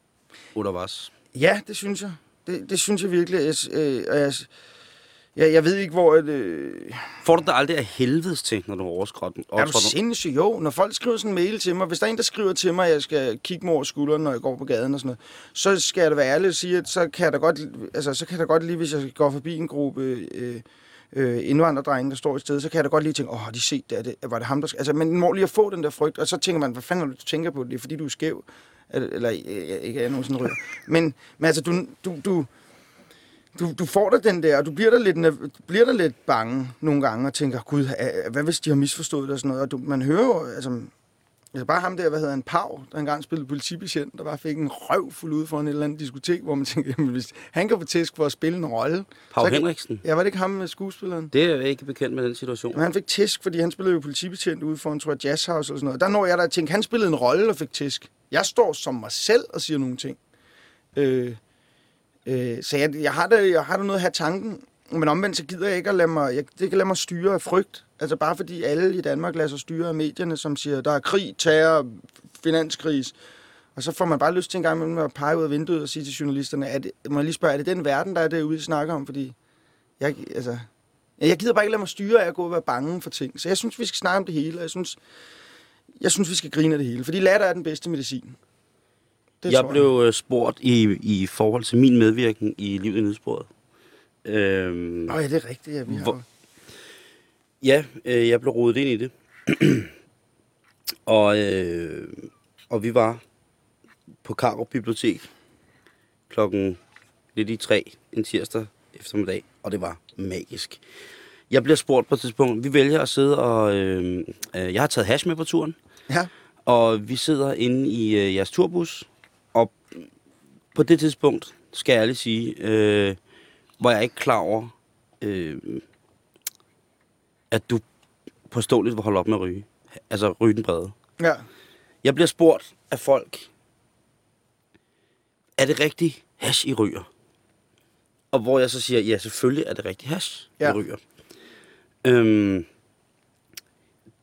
under was. Ja, det synes jeg. Det, det synes jeg virkelig. Jeg, øh, jeg, jeg, jeg ved ikke, hvor... at, Øh, Får du det aldrig af helvedes til, når du har overskrådt Er du sindssyg? Jo, når folk skriver sådan en mail til mig, hvis der er en, der skriver til mig, at jeg skal kigge mig over skulderen, når jeg går på gaden og sådan noget, så skal jeg da være ærlig og sige, at så kan jeg da godt, altså, så kan jeg da godt lige, hvis jeg går forbi en gruppe øh, øh, indvandrerdrenge, der står et sted, så kan jeg da godt lige tænke, åh, har de set det? Er det? Var det ham, der... sk-" Altså, men må lige at få den der frygt, og så tænker man, hvad fanden er det, du tænker på? Det er fordi, du er skæv. Eller, eller øh, ikke er jeg nogen sådan ryger. Men, men altså, du, du, du, du, du får da den der, og du bliver der lidt, bliver der lidt bange nogle gange, og tænker, gud, hvad hvis de har misforstået det og sådan noget, og du, man hører jo, altså, altså bare ham der, hvad hedder han, Pau, der engang spillede politibetjent, der bare fik en røv fuld ud for en eller anden diskotek, hvor man tænker, *laughs* jamen, hvis han kan få tæsk for at spille en rolle. Pau så Henriksen. Ja, var det ikke ham med skuespilleren? Det er jeg ikke bekendt med den situation. Men han fik tæsk, fordi han spillede jo politibetjent ude for en, tror jeg, jazzhouse eller sådan noget. Der når jeg der og tænkte, han spillede en rolle og fik tæsk. Jeg står som mig selv og siger nogle ting. Øh, øh, så jeg, jeg, har da, jeg har da noget at have tanken. Men omvendt, så gider jeg ikke at lade mig, jeg, det kan lade mig styre af frygt. Altså bare fordi alle i Danmark lader sig styre af medierne, som siger, der er krig, terror, finanskris. Og så får man bare lyst til en gang imellem at pege ud af vinduet og sige til journalisterne, er det, må jeg lige spørge, er det den verden, der er derude, I snakker om? Fordi jeg, altså, Jeg gider bare ikke lade mig styre af at gå og være bange for ting. Så jeg synes, vi skal snakke om det hele, og jeg synes, jeg synes vi skal grine af det hele. Fordi latter er den bedste medicin. Det jeg blev øh, spurgt i, i forhold til min medvirken i Livet i Nødsporet. Øhm, Nå ja, det er rigtigt. Ja, vi har... Hvor- Ja, øh, jeg blev rodet ind i det. *clears throat* og, øh, og vi var på Karup Bibliotek klokken lidt i tre en tirsdag eftermiddag, og det var magisk. Jeg bliver spurgt på et tidspunkt, vi vælger at sidde og... Øh, øh, jeg har taget hash med på turen, Ja, og vi sidder inde i øh, jeres turbus, og på det tidspunkt, skal jeg ærligt sige, øh, var jeg ikke klar over, øh, at du påståeligt vil holde op med at ryge. Altså ryge den brede. ja. Jeg bliver spurgt af folk, er det rigtig hash, I ryger? Og hvor jeg så siger, ja, selvfølgelig er det rigtig hash, I Ja. ryger. Øhm,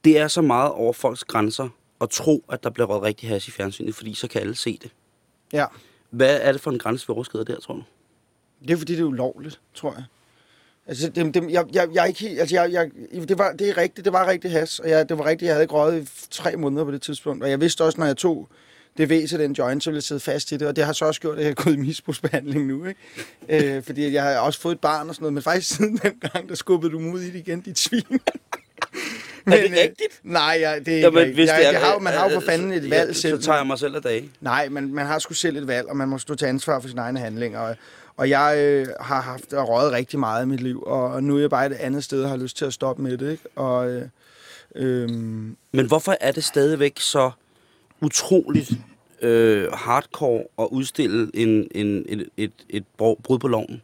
det er så meget over folks grænser at tro, at der bliver røget rigtig hash i fjernsynet, fordi så kan alle se det. ja. Hvad er det for en grænse, vi overskrider der, tror du? Det er fordi, det er ulovligt, tror jeg. Altså, det, det, jeg, jeg, jeg er ikke helt, altså, jeg, jeg, det, var, det er rigtigt, det var rigtig has, og jeg, det var rigtigt, jeg havde ikke røget i tre måneder på det tidspunkt, og jeg vidste også, når jeg tog det væse, den joint, så ville jeg sidde fast i det, og det har så også gjort, at jeg er gået i misbrugsbehandling nu, ikke? øh, fordi jeg har også fået et barn og sådan noget, men faktisk siden *laughs* den gang, der skubbede du mig ud i det igen, dit svin. *laughs* Er det øh, rigtigt? Nej, jeg, det er ikke Jamen, rigtigt. hvis jeg, det er, jeg har, man har jo for fanden et valg ja, selv. Så tager jeg mig selv af dage. Nej, men man har sgu selv et valg, og man må stå til ansvar for sine egne handlinger. Og, og jeg øh, har haft og røget rigtig meget i mit liv, og nu er jeg bare et andet sted og har lyst til at stoppe med det. Ikke? Og, øh, øh, Men hvorfor er det stadigvæk så utroligt øh, hardcore at udstille en, en, et, et, et brud på loven?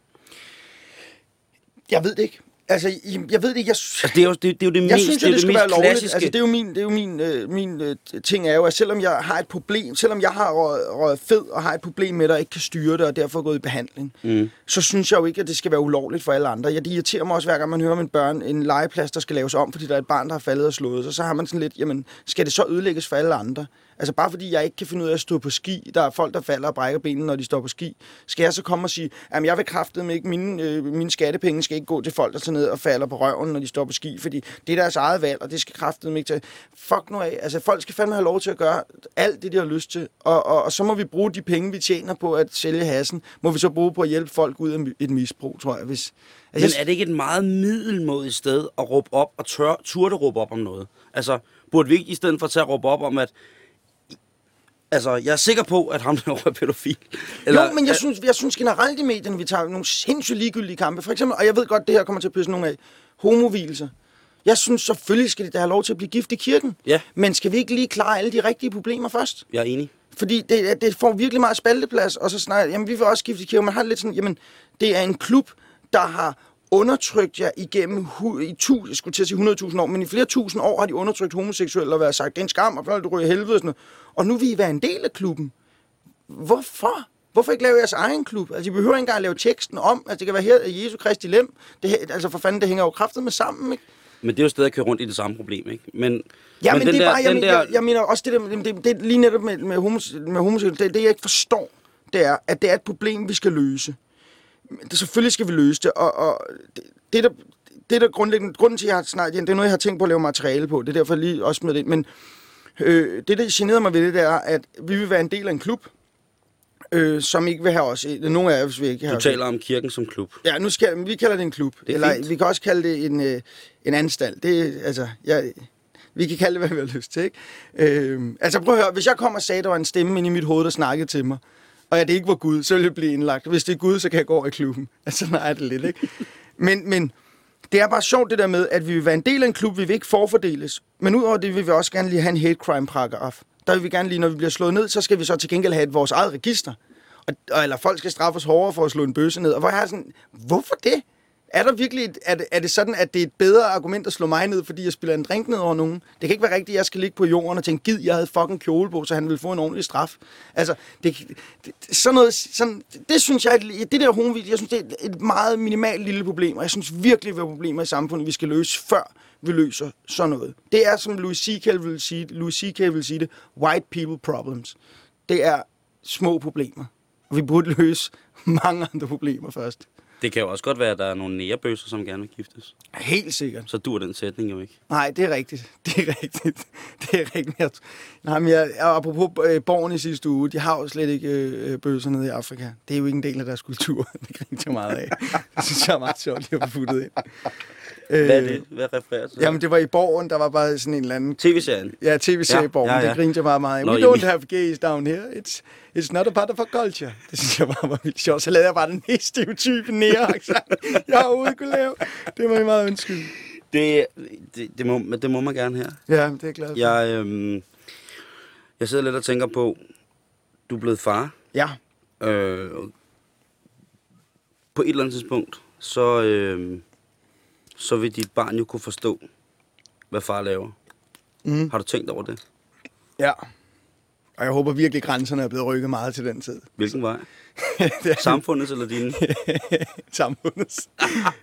jeg ved det ikke. Altså, jeg, ved det ikke, jeg, Altså, det er jo det, det, er jo det jeg mest, synes det, det det skal mest være lovligt. klassiske. Altså, det er jo min, det er jo min, øh, min øh, ting er jo, at selvom jeg har et problem, selvom jeg har røget, røget fed og har et problem med det, og ikke kan styre det, og derfor er gået i behandling, Mm. så synes jeg jo ikke, at det skal være ulovligt for alle andre. Jeg, det irriterer mig også, hver gang man hører om en børn, en legeplads, der skal laves om, fordi der er et barn, der har faldet og slået sig. Så har man sådan lidt, jamen, skal det så ødelægges for alle andre? Altså bare fordi jeg ikke kan finde ud af at stå på ski, der er folk, der falder og brækker benene, når de står på ski, skal jeg så komme og sige, at jeg vil kraftedeme ikke, mine, øh, mine skattepenge skal ikke gå til folk, der tager ned og falder på røven, når de står på ski, fordi det er deres eget valg, og det skal kraftedeme ikke til. Fuck nu af. Altså folk skal fandme have lov til at gøre alt det, de har lyst til, og, og, og så må vi bruge de penge, vi tjener på at sælge hassen, må vi så bruge på at hjælpe folk ud af et misbrug, tror jeg. Hvis, Men altså, er det ikke et meget middelmådigt sted at råbe op og tør, turde råbe op om noget? Altså, burde vi ikke i stedet for at råbe op om, at Altså, jeg er sikker på, at ham der er pædofil. Eller, jo, men jeg synes, jeg synes generelt i medierne, vi tager nogle sindssygt ligegyldige kampe. For eksempel, og jeg ved godt, det her kommer til at pisse nogle af, homovilser. Jeg synes selvfølgelig skal de da have lov til at blive gift i kirken. Ja. Men skal vi ikke lige klare alle de rigtige problemer først? Jeg er enig. Fordi det, det får virkelig meget spalteplads, og så snakker jamen vi vil også skifte kirke. Man har det lidt sådan, jamen det er en klub, der har undertrykt jer igennem i tu, jeg skulle til at sige 100.000 år, men i flere tusind år har de undertrykt homoseksuelle og været sagt, det er en skam, og du ryger i helvede og sådan noget. Og nu vil I være en del af klubben. Hvorfor? Hvorfor ikke lave jeres egen klub? Altså, I behøver ikke engang at lave teksten om. Altså, det kan være her Jesu Kristi lem. Det, altså, for fanden, det hænger jo kraftet med sammen, ikke? Men det er jo stadig at køre rundt i det samme problem, ikke? Men, Ja, men, men det er der, bare, jeg, den men, der, jeg, jeg mener også det der, det, det, det lige netop med, med, homos, med homoseksuelle, det, det jeg ikke forstår, det er, at det er et problem, vi skal løse. Det, selvfølgelig skal vi løse det, og, og det, det, der, det der grundlæggende, grunden til, at jeg har snart, det er noget, jeg har tænkt på at lave materiale på, det er derfor lige også med det, men øh, det, der generede mig ved det, det er, at vi vil være en del af en klub, øh, som ikke vil have os, nogen af os vil ikke have du os. taler om kirken som klub. Ja, nu skal, vi kalder det en klub. Det er Eller fint. vi kan også kalde det en, øh, en anstalt. Det, altså, jeg, vi kan kalde det, hvad vi har lyst til. Ikke? Øh, altså prøv at høre, hvis jeg kom og sagde, at der var en stemme inde i mit hoved, der snakkede til mig, og at det ikke var Gud, så ville jeg blive indlagt. Hvis det er Gud, så kan jeg gå over i klubben. *laughs* Altså, nej, er det lidt, ikke? Men, men det er bare sjovt det der med, at vi vil være en del af en klub, vi vil ikke forfordeles. Men udover det vil vi også gerne lige have en hate crime paragraf. Der vil vi gerne lige, når vi bliver slået ned, så skal vi så til gengæld have et vores eget register. Og, og, eller folk skal straffes hårdere for at slå en bøsse ned. Og hvor jeg er sådan, hvorfor det? Er, der virkelig et, er, det, er det sådan, at det er et bedre argument at slå mig ned, fordi jeg spiller en drink ned over nogen? Det kan ikke være rigtigt, at jeg skal ligge på jorden og tænke, gid, jeg havde fucking kjole på, så han ville få en ordentlig straf. Altså, det, det, sådan noget, sådan, det, det synes jeg, det der homovid, jeg synes, det er et meget minimalt lille problem, og jeg synes virkelig, vi har problemer i samfundet, vi skal løse, før vi løser sådan noget. Det er, som Louis C.K. vil sige, Louis C.K. vil sige det, white people problems. Det er små problemer. Og vi burde *laughs* løse mange andre problemer først. Det kan jo også godt være, at der er nogle nærebøsser, som gerne vil giftes. Helt sikkert. Så dur den sætning jo ikke. Nej, det er rigtigt. *laughs* Det er rigtigt. Det er rigtigt. Nej, men jeg, apropos øh, borgerne i sidste uge, de har jo slet ikke øh, bøsser nede i Afrika. Det er jo ikke en del af deres kultur. *laughs* Det griner jeg meget af. Det synes jeg er meget sjovt at få puttet ind. Øh, Hvad er det? Hvad refererer til? Jamen, det var i borgen, der var bare sådan en eller anden TV-serien. Ja, tv-serie Ja, Borgen, ja, ja. det grinte jeg meget meget. Nå, We jamen. don't have gays down here. It's, it's not a part of our culture. Det synes jeg bare var vildt sjovt. Så lavede jeg bare den mest stereotype nære jeg overhovedet kunne lave. Det må I meget undskylde. Det, det, det, må, det må man gerne her. Ja, det er jeg glad for. Jeg, øhm, jeg sidder lidt og tænker på, du er blevet far. Ja. Øh, på et eller andet tidspunkt, så, øh, så vil dit barn jo kunne forstå, hvad far laver. Mm. Har du tænkt over det? ja. Og jeg håber virkelig, grænserne er blevet rykket meget til den tid. Hvilken vej? *laughs* det Samfundets eller dine? *laughs* samfundets.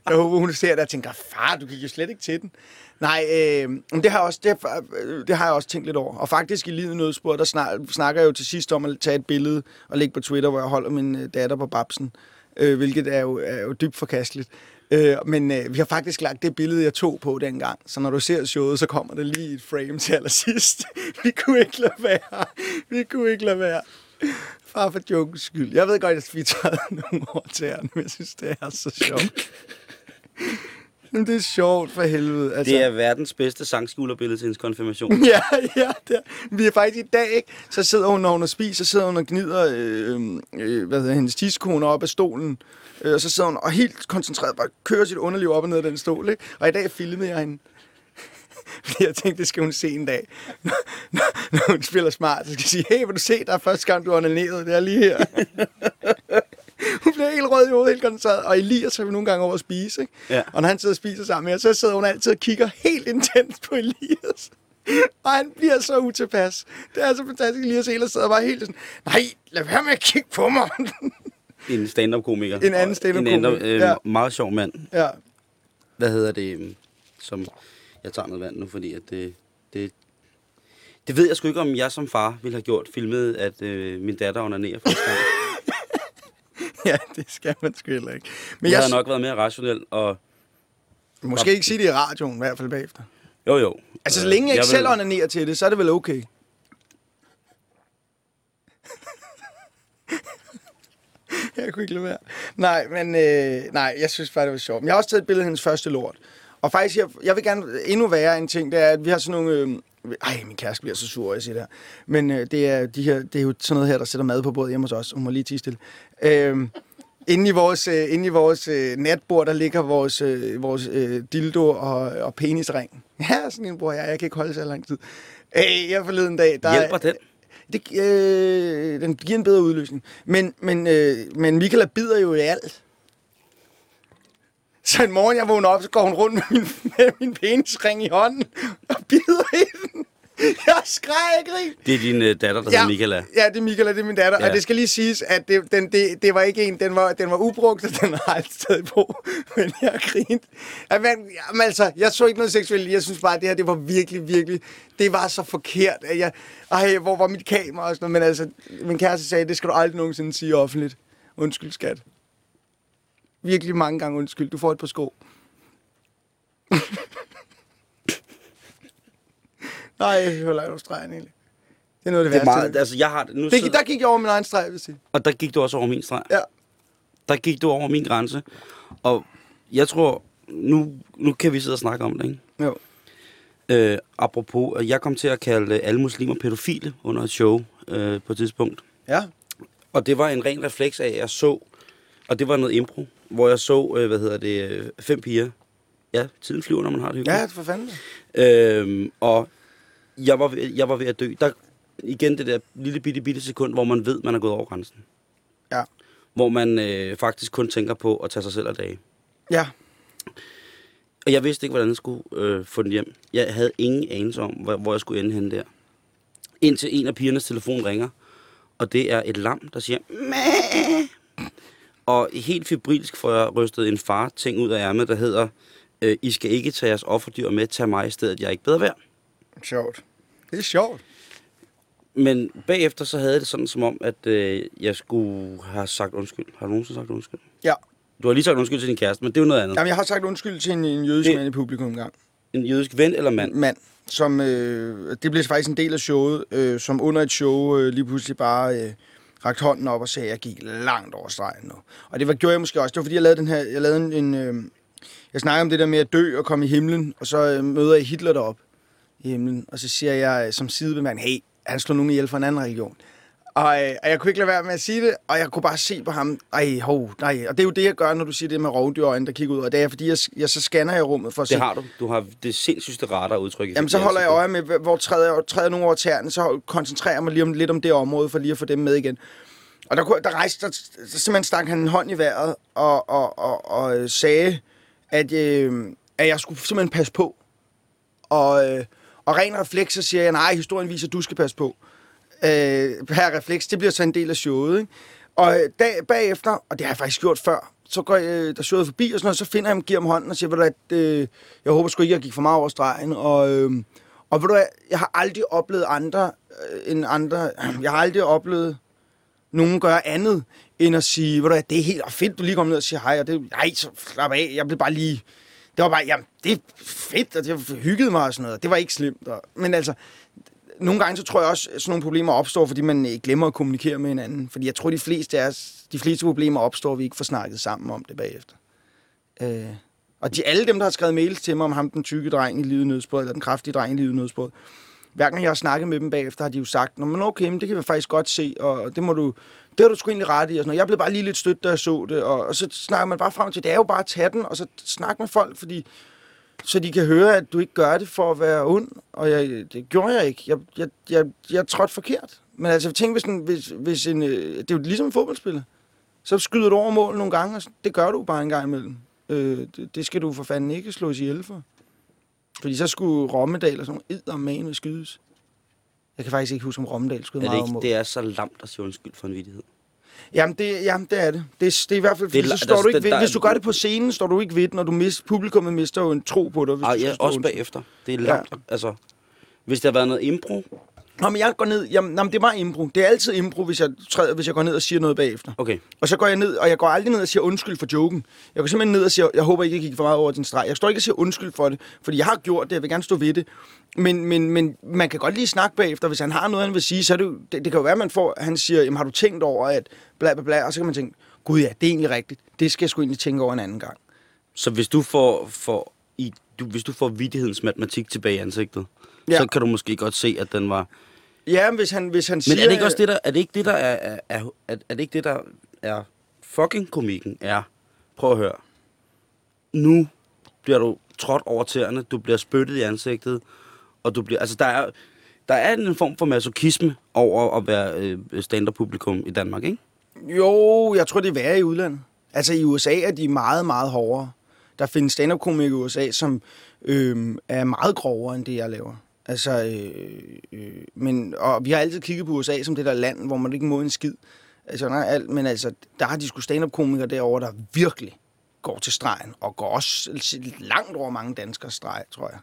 Jeg håber, hun ser det og tænker, far, du gik jo slet ikke til den. Nej, øh, men det har, jeg også, det, har, det har jeg også tænkt lidt over. Og faktisk i livet nødspor, der snak, snakker jeg jo til sidst om at tage et billede og lægge på Twitter, hvor jeg holder min øh, datter på babsen. Øh, hvilket er jo, er jo dybt forkasteligt. Øh, men øh, vi har faktisk lagt det billede, jeg tog på dengang. Så når du ser showet, så kommer der lige et frame til allersidst. *laughs* vi kunne ikke lade være. Vi kunne ikke lade være. Far for jokens skyld. Jeg ved godt, at vi tager *laughs* nogle år til her, men jeg synes, det er så sjovt. *laughs* Men det er sjovt for helvede. Altså. Det er verdens bedste sangskulerbillede til hendes konfirmation. Ja, ja. Det er. Vi er faktisk i dag, ikke? Så sidder hun, når hun spist, så sidder hun og gnider øh, øh, hvad hedder, hendes tidskone op af stolen. Øh, og så sidder hun og helt koncentreret bare kører sit underliv op og ned af den stol, ikke? Og i dag filmede jeg hende. *laughs* Fordi jeg tænkte, det skal hun se en dag. *laughs* Når, når, hun spiller smart, så skal jeg sige, hey, vil du se, der er første gang, du har onaneret, det er lige her. *laughs* hun bliver helt rød i hovedet hele koncert. Og Elias har vi nogle gange over at spise, ikke? Ja. Og når han sidder og spiser sammen med så sidder hun altid og kigger helt intens på Elias. Og han bliver så utilpas. Det er så fantastisk, Elias Ehlers sidder bare helt sådan, nej, lad være med at kigge på mig. En stand-up-komiker. En anden stand-up-komiker, En anden, øh, ja. meget sjov mand. ja. Hvad hedder det? øhm, Som, jeg tager noget vand nu, fordi at det, det, det ved jeg sgu ikke, om jeg som far ville have gjort, filmet, at øh, min datter onanerer første gang. *laughs* ja, det skal man sgu heller ikke. Men Jeg jeg, havde nok været mere rationel, og måske ikke sige det i radioen, i hvert fald bagefter. jo jo. Altså, så længe jeg ikke vil- selv onanerer til det, så er det vel okay. *laughs* jeg kunne ikke lade være. Nej, men øh, nej, jeg synes bare, det var sjovt. Men jeg har også taget et billede af hendes første lort. Og faktisk, jeg, jeg vil gerne endnu værre en ting, det er, at vi har sådan nogle... Øh, ej, min kæreste bliver så sur, jeg siger det her. Men øh, det, er, de her, det er jo sådan noget her, der sætter mad på bordet hjemme hos os. Hun må lige tige stille. Øh, Inde i vores, øh, inde i vores øh, natbord, der ligger vores, øh, vores øh, dildo og, og penisring. *laughs* Ja, sådan en bror jeg. Jeg kan ikke holde så lang tid. Øh, jeg forleden dag... Der, Hjælper den? Det, øh, den giver en bedre udløsning. Men, men, øh, men Michaela bider jo i alt. Så en morgen, jeg vågner op, så går hun rundt med min, med min penisring i hånden og bider i den. *laughs* Jeg skreg af grin. Det er din øh, datter, der ja. hedder Michaela. Ja, det er Michaela, det er min datter. Ja. Og det skal lige siges, at det, den, det, det var ikke en, den var, den var ubrugt, og den har altid stadig på. Men jeg grinte. Ja, men, jamen, altså, jeg så ikke noget seksuelt. Jeg synes bare, at det her, det var virkelig, virkelig, det var så forkert. At jeg, ej, hvor var mit kamera og sådan noget. Men altså, min kæreste sagde, det skal du aldrig nogensinde sige offentligt. Undskyld, skat. Virkelig mange gange undskyld. Du får et par sko. *laughs* Nej, jeg holder jo stregen egentlig. Det er noget af det, Det værste. meget, altså jeg har nu Det, sidder, der gik jeg over min egen streg, vil jeg sige. og der gik du også over min streg. Ja. Der gik du over min grænse. Og jeg tror, nu, nu kan vi sidde og snakke om det, ikke? Jo. Øh, apropos, at jeg kom til at kalde alle muslimer pædofile under et show øh, på et tidspunkt. Ja. Og det var en ren refleks af, at jeg så, og det var noget impro, hvor jeg så, øh, hvad hedder det, øh, fem piger. Ja, tiden flyver, når man har det hyggeligt. Ja, for fanden. Øhm, og jeg var, ved, jeg var ved at dø. Der, igen det der lille bitte, bitte sekund, hvor man ved, man er gået over grænsen. Ja. Hvor man øh, faktisk kun tænker på at tage sig selv af dage. Ja. Og jeg vidste ikke, hvordan jeg skulle øh, få den hjem. Jeg havde ingen anelse om, hvor, hvor jeg skulle ende hen der. Indtil en af pigernes telefon ringer, og det er et lam, der siger, Mæh! Og helt fibrilsk får jeg rystet en far ting ud af ærmet, der hedder, øh, I skal ikke tage jeres offerdyr med, tag mig i stedet, jeg er ikke bedre værd. Sjovt. Det er sjovt. Men bagefter så havde jeg det sådan som om, at øh, jeg skulle have sagt undskyld. Har du nogensinde sagt undskyld? Ja. Du har lige sagt undskyld til din kæreste, men det er jo noget andet. Jamen, jeg har sagt undskyld til en, en jødisk Det- mand i publikum engang. En jødisk ven eller mand? Mand, som... Øh, det blev faktisk en del af showet, øh, som under et show øh, lige pludselig bare øh, rakte hånden op og sagde, at jeg gik langt over stregen nu. Og det var, gjorde jeg måske også. Det var, fordi jeg lavede den her... Jeg lavede en... en øh, jeg snakker om det der med at dø og komme i himlen, og så øh, møder jeg Hitler derop i himlen, og så siger jeg som sidebemand, hey, han slår nogen ihjel for en anden religion. Og, øh, og jeg kunne ikke lade være med at sige det, og jeg kunne bare se på ham, ej, hov, nej. Og det er jo det, jeg gør, når du siger det med rovdyrøjne, der kigger ud. Og det er, fordi jeg, jeg så scanner jeg rummet for at se, Det har du. Du har det sindssygste radar udtryk. Jamen, så holder jeg øje med, hvor træder jeg træder nogle over tæerne, så koncentrerer jeg mig lige om, lidt om det område, for lige at få dem med igen. Og der, kunne- der rejste, der, der simpelthen stak han en hånd i vejret, og, og, og, og øh, sagde, at, øh, at jeg skulle simpelthen passe på. Og, øh, og ren refleks, så siger jeg, nej, historien viser, at du skal passe på. Øh, her refleks, det bliver så en del af showet, ikke? Og øh, dag, bagefter, og det har jeg faktisk gjort før, så går jeg, der showet forbi og sådan noget, så finder jeg ham, giver ham hånden og siger, ved du at øh, jeg håber sgu ikke, jeg gik for meget over stregen, og, øh, og ved du hvad, jeg har aldrig oplevet andre øh, end andre, *clears throat* jeg har aldrig oplevet nogen gøre andet, end at sige, ved du hvad, det er helt fedt, du lige kommer ned og siger hej, og det, nej, så slap af, jeg blev bare lige, det var bare, jamen, det er fedt, og det hyggede mig og sådan noget, det var ikke slemt, og, men altså, nogle gange så tror jeg også, at sådan nogle problemer opstår, fordi man øh, glemmer at kommunikere med hinanden. Fordi jeg tror, de fleste, af os, de fleste problemer opstår, vi ikke får snakket sammen om det bagefter. Øh, og de, alle dem, der har skrevet mails til mig om ham, den tykke dreng i livet nødsbrød, eller den kraftige dreng i livet nødsbrød, hver gang jeg har snakket med dem bagefter, har de jo sagt, Nå, men okay, men det kan vi faktisk godt se, og det må du, det har du sgu egentlig ret i. Og sådan noget. Jeg blev bare lige lidt stødt, da jeg så det, og, og så snakker man bare frem til, det er jo bare at tage den, og så snakke med folk, fordi så de kan høre, at du ikke gør det for at være ond. Og jeg, det gjorde jeg ikke. Jeg, jeg, jeg, jeg trådte forkert. Men altså, tænk, hvis en, hvis, hvis en, øh, det er jo ligesom en fodboldspiller. Så skyder du over mål nogle gange, og det gør du bare en gang imellem. Øh, det, det skal du for fanden ikke slå ihjel for. Fordi så skulle Rommedal og sådan nogle eddermane skydes. Jeg kan faktisk ikke huske, om Rommedal skød meget ikke, det er så lamt at sige undskyld for en vidighed. Jamen, det, jamen, det er det. Det, er- det er i hvert fald, Det så står altså, du ikke det- ved, der hvis du gør det på scenen, står du ikke ved, når du mister, publikummet mister jo en tro på dig. Hvis du ja, også bagefter. Det er lamt. Ja. Altså, hvis der har været noget impro, Nå, men jeg går ned, jamen, jamen, det er bare impro. Det er altid impro, hvis jeg, træder, hvis jeg går ned og siger noget bagefter. okay. Og så går jeg ned, og jeg går aldrig ned og siger undskyld for joken. Jeg går simpelthen ned og siger, jeg håber ikke, jeg gik for meget over din streg. Jeg står ikke og siger undskyld for det, fordi jeg har gjort det, jeg vil gerne stå ved det. Men, men, men man kan godt lige snakke bagefter, hvis han har noget, han vil sige, så er det, jo- det, det kan jo være, at man får, han siger, jamen har du tænkt over, at bla bla bla, og så kan man tænke, gud ja, det er egentlig rigtigt. Det skal jeg sgu egentlig tænke over en anden gang. Så hvis du får, får i, du, hvis du får vidighedens matematik tilbage i ansigtet. Ja. så kan du måske godt se, at den var... Ja, hvis han, hvis han Men siger... er det ikke også det, der er, det ikke det, der er, er, er, er, er det ikke det, der er fucking komikken er? Prøv at høre. Nu bliver du trådt over tæerne, du bliver spyttet i ansigtet, og du bliver... Altså, der er, der er en form for masochisme over at være øh, stand-up-publikum i Danmark, ikke? Jo, jeg tror, det er værre i udlandet. Altså i USA er de meget, meget hårdere. Der findes stand-up-komikere i USA, som øh, er meget grovere end det, jeg laver. Altså, øh, øh, men, og vi har altid kigget på USA som det der land, hvor man ikke må en skid. Altså, nej, alt, men altså, der har de sgu stand-up-komikere derovre, der virkelig går til stregen, og går også langt over mange danskere streg, tror jeg.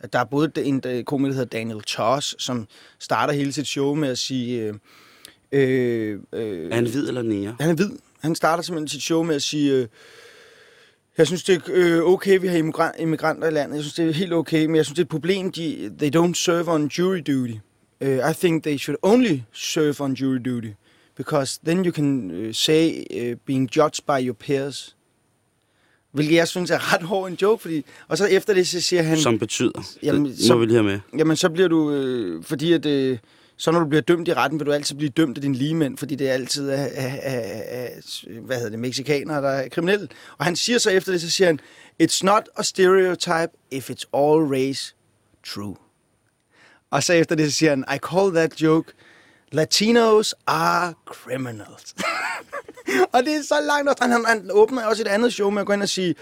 At der er både en øh, komiker, der hedder Daniel Toss, som starter hele sit show med at sige... Øh, øh, øh, Er han hvid eller nære? han er hvid. Han starter simpelthen sit show med at sige, øh, jeg synes, det er øh, okay, vi har immigran- immigranter i landet. Jeg synes, det er helt okay, men jeg synes, det er et problem, de, they don't serve on jury duty. Uh, I think they should only serve on jury duty, because then you can uh, say uh, being judged by your peers. Hvilket jeg synes er ret hård en joke, fordi... Og så efter det, så siger han... Som betyder. Jamen, det må så- vi lige have med. Jamen, så bliver du, øh, fordi at, øh, så når du bliver dømt i retten, vil du altid blive dømt af dine ligemænd, fordi det er altid af, af, af, af hvad hedder det, mexikanere, der er kriminelle. Og han siger så efter det, så siger han, it's not a stereotype if it's all race true. Og så efter det, så siger han, I call that joke, Latinos are criminals. *laughs* og det er så langt også. Han, han, han åbner også et andet show med at gå ind og sige,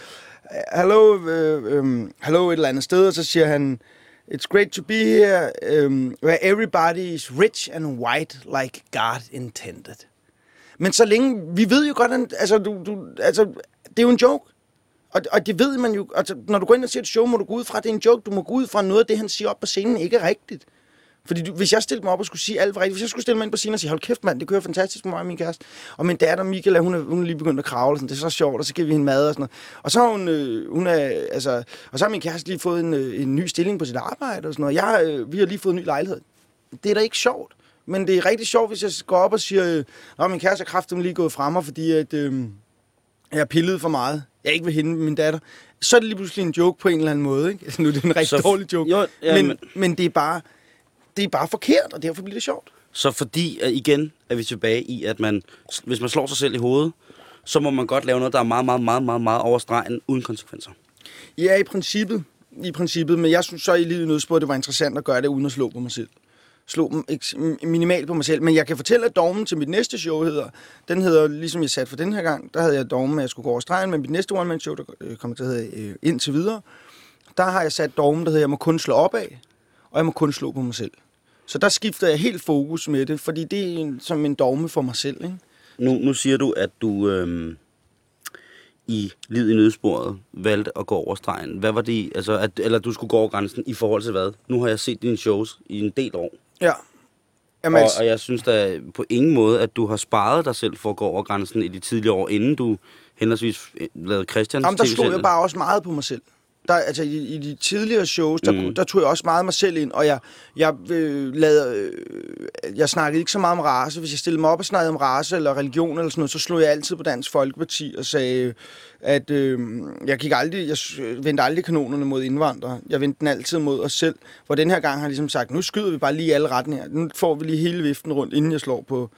hello, øh, øh, hello et eller andet sted, og så siger han, It's great to be here, um, where everybody is rich and white like God intended. Men så længe, vi ved jo godt, at, altså, du, du, altså, det er jo en joke. Og, og det ved man jo, altså, når du går ind og ser et show, må du gå ud fra, at det er en joke. Du må gå ud fra, at noget af det, han siger op på scenen, ikke er rigtigt. Fordi du, hvis jeg stillede mig op og skulle sige alt var rigtigt, hvis jeg skulle stille mig ind på scenen og sige, hold kæft mand, det kører fantastisk med mig og min kæreste. Og min datter Michaela, hun er, hun er lige begyndt at kravle, sådan, det er så sjovt, og så giver vi hende mad og sådan noget. Og så har hun, øh, hun er, altså, og så har min kæreste lige fået en, øh, en ny stilling på sit arbejde og sådan noget. Jeg, øh, vi har lige fået en ny lejlighed. Det er da ikke sjovt. Men det er rigtig sjovt, hvis jeg går op og siger, Nå, min kæreste er kraftigt lige gået frem mig, fordi at, øh, jeg pillet for meget. Jeg ikke ved hende, min datter. Så er det lige pludselig en joke på en eller anden måde. Ikke? Altså, *laughs* nu er det en rigtig Så- dårlig joke. Jo, ja, men, men- men det er bare det er bare forkert, og derfor bliver det sjovt. Så fordi, at igen er vi tilbage i, at man, hvis man slår sig selv i hovedet, så må man godt lave noget, der er meget, meget, meget, meget, meget over stregen, uden konsekvenser. Ja, i princippet. I princippet, men jeg synes så i livet nødspor, at det var interessant at gøre det uden at slå på mig selv. Slå minimalt på mig selv. Men jeg kan fortælle, at dogmen til mit næste show hedder, den hedder, ligesom jeg satte for den her gang, der havde jeg dogmen, at jeg skulle gå over stregen, men mit næste one-man-show, der øh, kommer til at hedde øh, indtil videre, der har jeg sat dogmen, der hedder, jeg må kun slå opad, og jeg må kun slå på mig selv. Så der skifter jeg helt fokus med det, fordi det er en, som en dogme for mig selv. Ikke? Nu, nu siger du, at du øhm, i livet i nødsporet valgte at gå over stregen. Hvad var det, altså, at, eller du skulle gå over grænsen i forhold til hvad? Nu har jeg set dine shows i en del år, Ja. Jamen, og, altså, og jeg synes da på ingen måde, at du har sparet dig selv for at gå over grænsen i de tidligere år, inden du henholdsvis øh, lavede Christians Jamen, der TV-serie. jeg bare også meget på mig selv. Der, altså, i, i de tidligere shows, der, Mm. der tog jeg også meget mig selv ind, og jeg, jeg, øh, lavede, øh, jeg snakkede ikke så meget om race. Hvis jeg stillede mig op og snakkede om race eller religion eller sådan noget, så slog jeg altid på Dansk Folkeparti og sagde, at øh, jeg, gik aldrig, jeg vendte aldrig kanonerne mod indvandrere. Jeg vendte den altid mod os selv. Hvor den her gang har jeg ligesom sagt, nu skyder vi bare lige alle retninger. Nu får vi lige hele viften rundt, inden jeg slår på,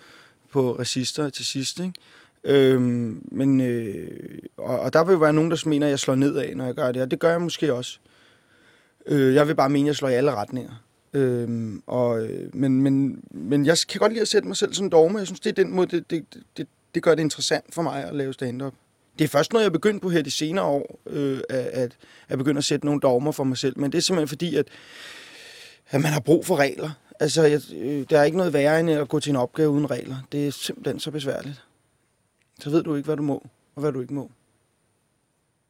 på racister til sidst. Ikke? Øhm, men, øh, og, og der vil jo være nogen, der mener, at jeg slår nedad, når jeg gør det, og det gør jeg måske også. Øh, jeg vil bare mene, at jeg slår i alle retninger. Øhm, og, øh, men, men, men jeg kan godt lide at sætte mig selv som dogme. Jeg synes, det er den måde, det, det, det, det det gør det interessant for mig at lave stand-up. Det er først, når jeg er begyndt på her de senere år, øh, at, at begynde at sætte nogle dogmer for mig selv. Men det er simpelthen fordi, at, at man har brug for regler. Altså, jeg, øh, der er ikke noget værre end at gå til en opgave uden regler. Det er simpelthen så besværligt. Så ved du ikke, hvad du må, og hvad du ikke må.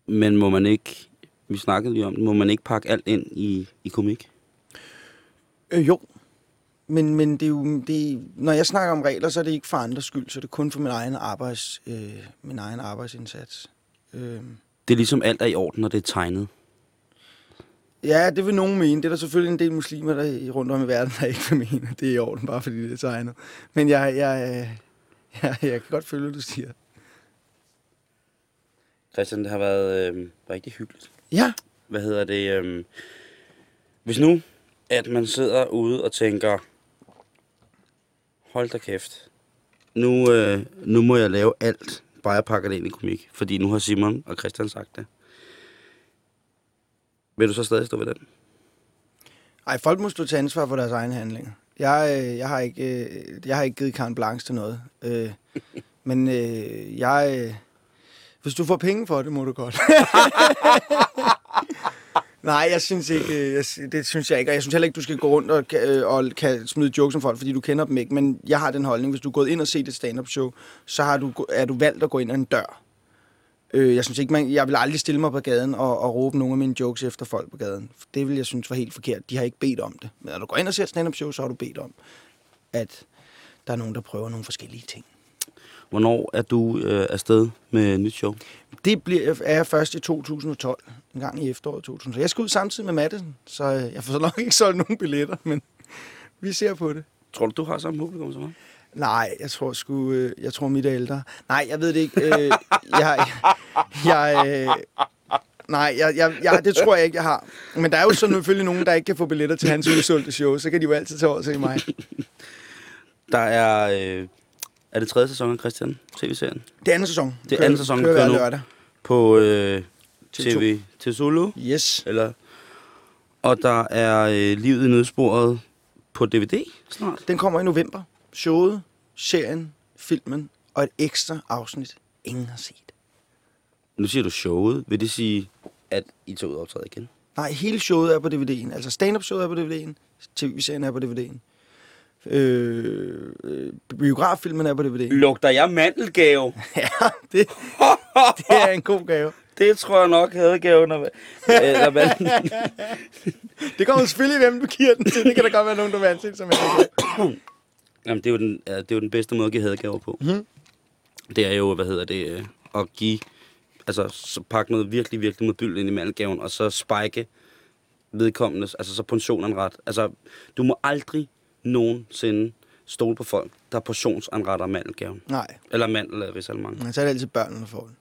Men må man ikke, vi snakkede lige om det, må man ikke pakke alt ind i, i komik? Øh, jo. Men, men det er jo, det er, når jeg snakker om regler, så er det ikke for andres skyld, så det er kun for min egen, arbejds, øh, min egen arbejdsindsats. Øh. Det er ligesom alt er i orden, når det er tegnet. Ja, det vil nogen mene. Det er der selvfølgelig en del muslimer der rundt om i verden, der ikke vil mene, at det er i orden, bare fordi det er tegnet. Men jeg, jeg, *laughs* jeg, jeg kan godt følge, hvad du siger. Christian, det har været øh, rigtig hyggeligt. Ja, Hvad hedder det? Øh, hvis nu, at man sidder ude og tænker, hold da kæft, nu, øh, nu må jeg lave alt, bare jeg pakker det ind i komik. Fordi nu har Simon og Christian sagt det. Vil du så stadig stå ved den? Ej, folk må stå til ansvar for deres egne handlinger. Jeg, øh, jeg, har, ikke, øh, jeg har ikke givet carte blanche til noget. Øh, *laughs* men øh, jeg... Øh, hvis du får penge for det, må du godt. *laughs* Nej, jeg synes ikke, jeg, det synes jeg ikke. Og jeg synes heller ikke, du skal gå rundt og, og kan smide jokes om folk, fordi du kender dem ikke. Men jeg har den holdning, hvis du er gået ind og set et stand-up show, så har du, er du valgt at gå ind ad en dør. Øh, jeg synes ikke, man, jeg vil aldrig stille mig på gaden og, og råbe nogle af mine jokes efter folk på gaden. Det vil jeg synes var helt forkert. De har ikke bedt om det. Men når du går ind og ser et stand-up show, så har du bedt om, at der er nogen, der prøver nogle forskellige ting. Hvornår er du øh, afsted med nyt show? Det bliver, er jeg først i 2012, en gang i efteråret 2012. Jeg skal ud samtidig med Madison, så øh, jeg får så nok ikke solgt nogen billetter, men vi ser på det. Tror du, du har samme publikum som mig? Nej, jeg tror sgu, øh, jeg tror mit er ældre. Nej, jeg ved det ikke. Øh, jeg, jeg, øh, nej, jeg, jeg, jeg, det tror jeg ikke, jeg har. Men der er jo så selvfølgelig nogen, der ikke kan få billetter til hans udsolgte show, så kan de jo altid tage over og se mig. Der er... Øh, er det tredje sæson af Christian, tv-serien? Det er anden sæson. Det er anden sæson, kører kører nu. lørdag. På øh, TV2. TV til Zulu? Yes. Eller, og der er øh, Livet i nødsporet på DVD snart. Den kommer i november. Showet, serien, filmen og et ekstra afsnit, ingen har set. Nu siger du showet. Vil det sige, at I tager ud og optræder igen? Nej, hele showet er på DVD'en. Altså stand-up showet er på DVD'en. TV-serien er på DVD'en. Øh, øh, biograffilmen er på DVD'en. Lugter jeg mandelgave? *laughs* Ja, det, det er en god gave. Det tror jeg nok havde gaven. Eller hvad? *laughs* Det kommer selvfølgelig, hvem du giver den til. Det kan der godt være nogen, der vil anse som en. *coughs* Jamen, det er, jo den, det er jo den bedste måde at give hadegaver på. Mhm. Det er jo, hvad hedder det, øh, at give, altså så pakke noget virkelig, virkelig modbylt ind i mandelgaven, og så spike vedkommendes, altså så portionen ret. Altså, du må aldrig nogensinde stole på folk, der portionsanretter mandelgaven. Nej, Eller mandel eller risalemang. men så er det altid børnene, der får den.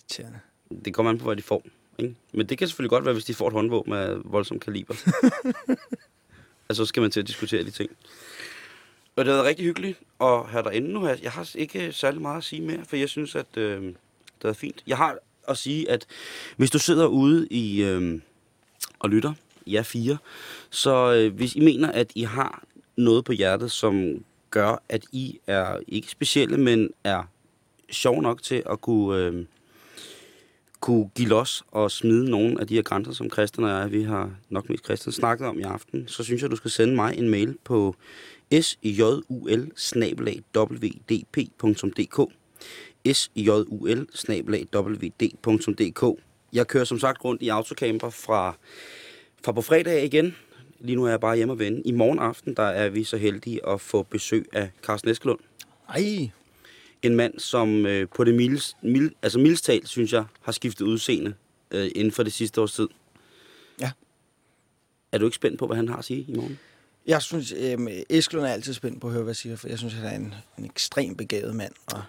Irriterende. Det kommer an på, hvad de får. Ikke? Men det kan selvfølgelig godt være, hvis de får et håndvåben af voldsom kaliber. *laughs* altså, så skal man til at diskutere de ting. Og det har været rigtig hyggeligt at have dig inde nu. her. Jeg har ikke særlig meget at sige mere, for jeg synes, at øh, det er fint. Jeg har at sige, at hvis du sidder ude i øh, og lytter, jer fire, så øh, hvis I mener, at I har noget på hjertet, som gør, at I er ikke specielle, men er sjov nok til at kunne... Øh, kunne give los og smide nogle af de her grænser, som Christian og jeg, vi har nok mest Christian snakket om i aften, så synes jeg, du skal sende mig en mail på sjul wdp.dk sjul Jeg kører som sagt rundt i autocamper fra, fra på fredag igen. Lige nu er jeg bare hjemme og vende. I morgen aften, der er vi så heldige at få besøg af Carsten Eskelund. Ej, En mand, som øh, på det mildest, mild, altså mildest talt, synes jeg, har skiftet udseende øh, inden for det sidste års tid. Ja. Er du ikke spændt på, hvad han har at sige i morgen? jeg synes, øh, Eskelund er altid spændt på at høre, hvad jeg siger, for jeg synes, han er en, en ekstremt begavet mand og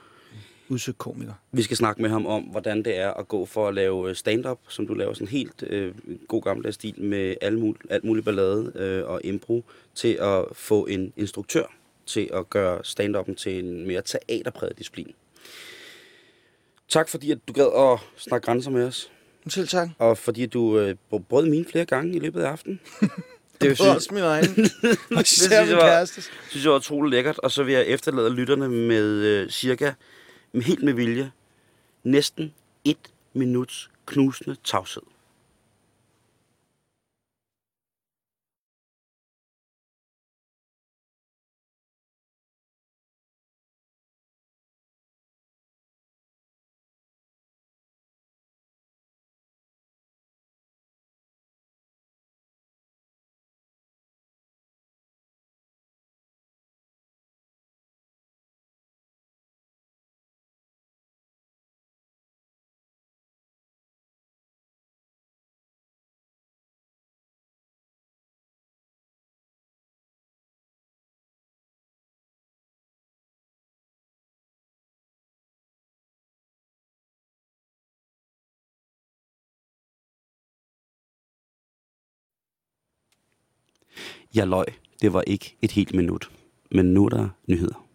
udsøgt komiker. Vi skal snakke med ham om, hvordan det er at gå for at lave øh, stand-up, som du laver sådan helt øh, god gammeldags stil med alt muligt ballade øh, og impro, til at få en instruktør til at gøre stand-upen til en mere teaterpræget disciplin. Tak fordi, at du gad at snakke grænser med os, Selv tak. og fordi du øh, brød mine flere gange i løbet af aftenen. *laughs* Det Det er også min egen. *laughs* Især synes jeg var- synes jeg var utrolig lækkert, og så vil jeg efterlade lytterne med øh, cirka helt med vilje næsten et minuts knusende tavshed. Jeg løj. Det var ikke et helt minut. Men nu er der nyheder.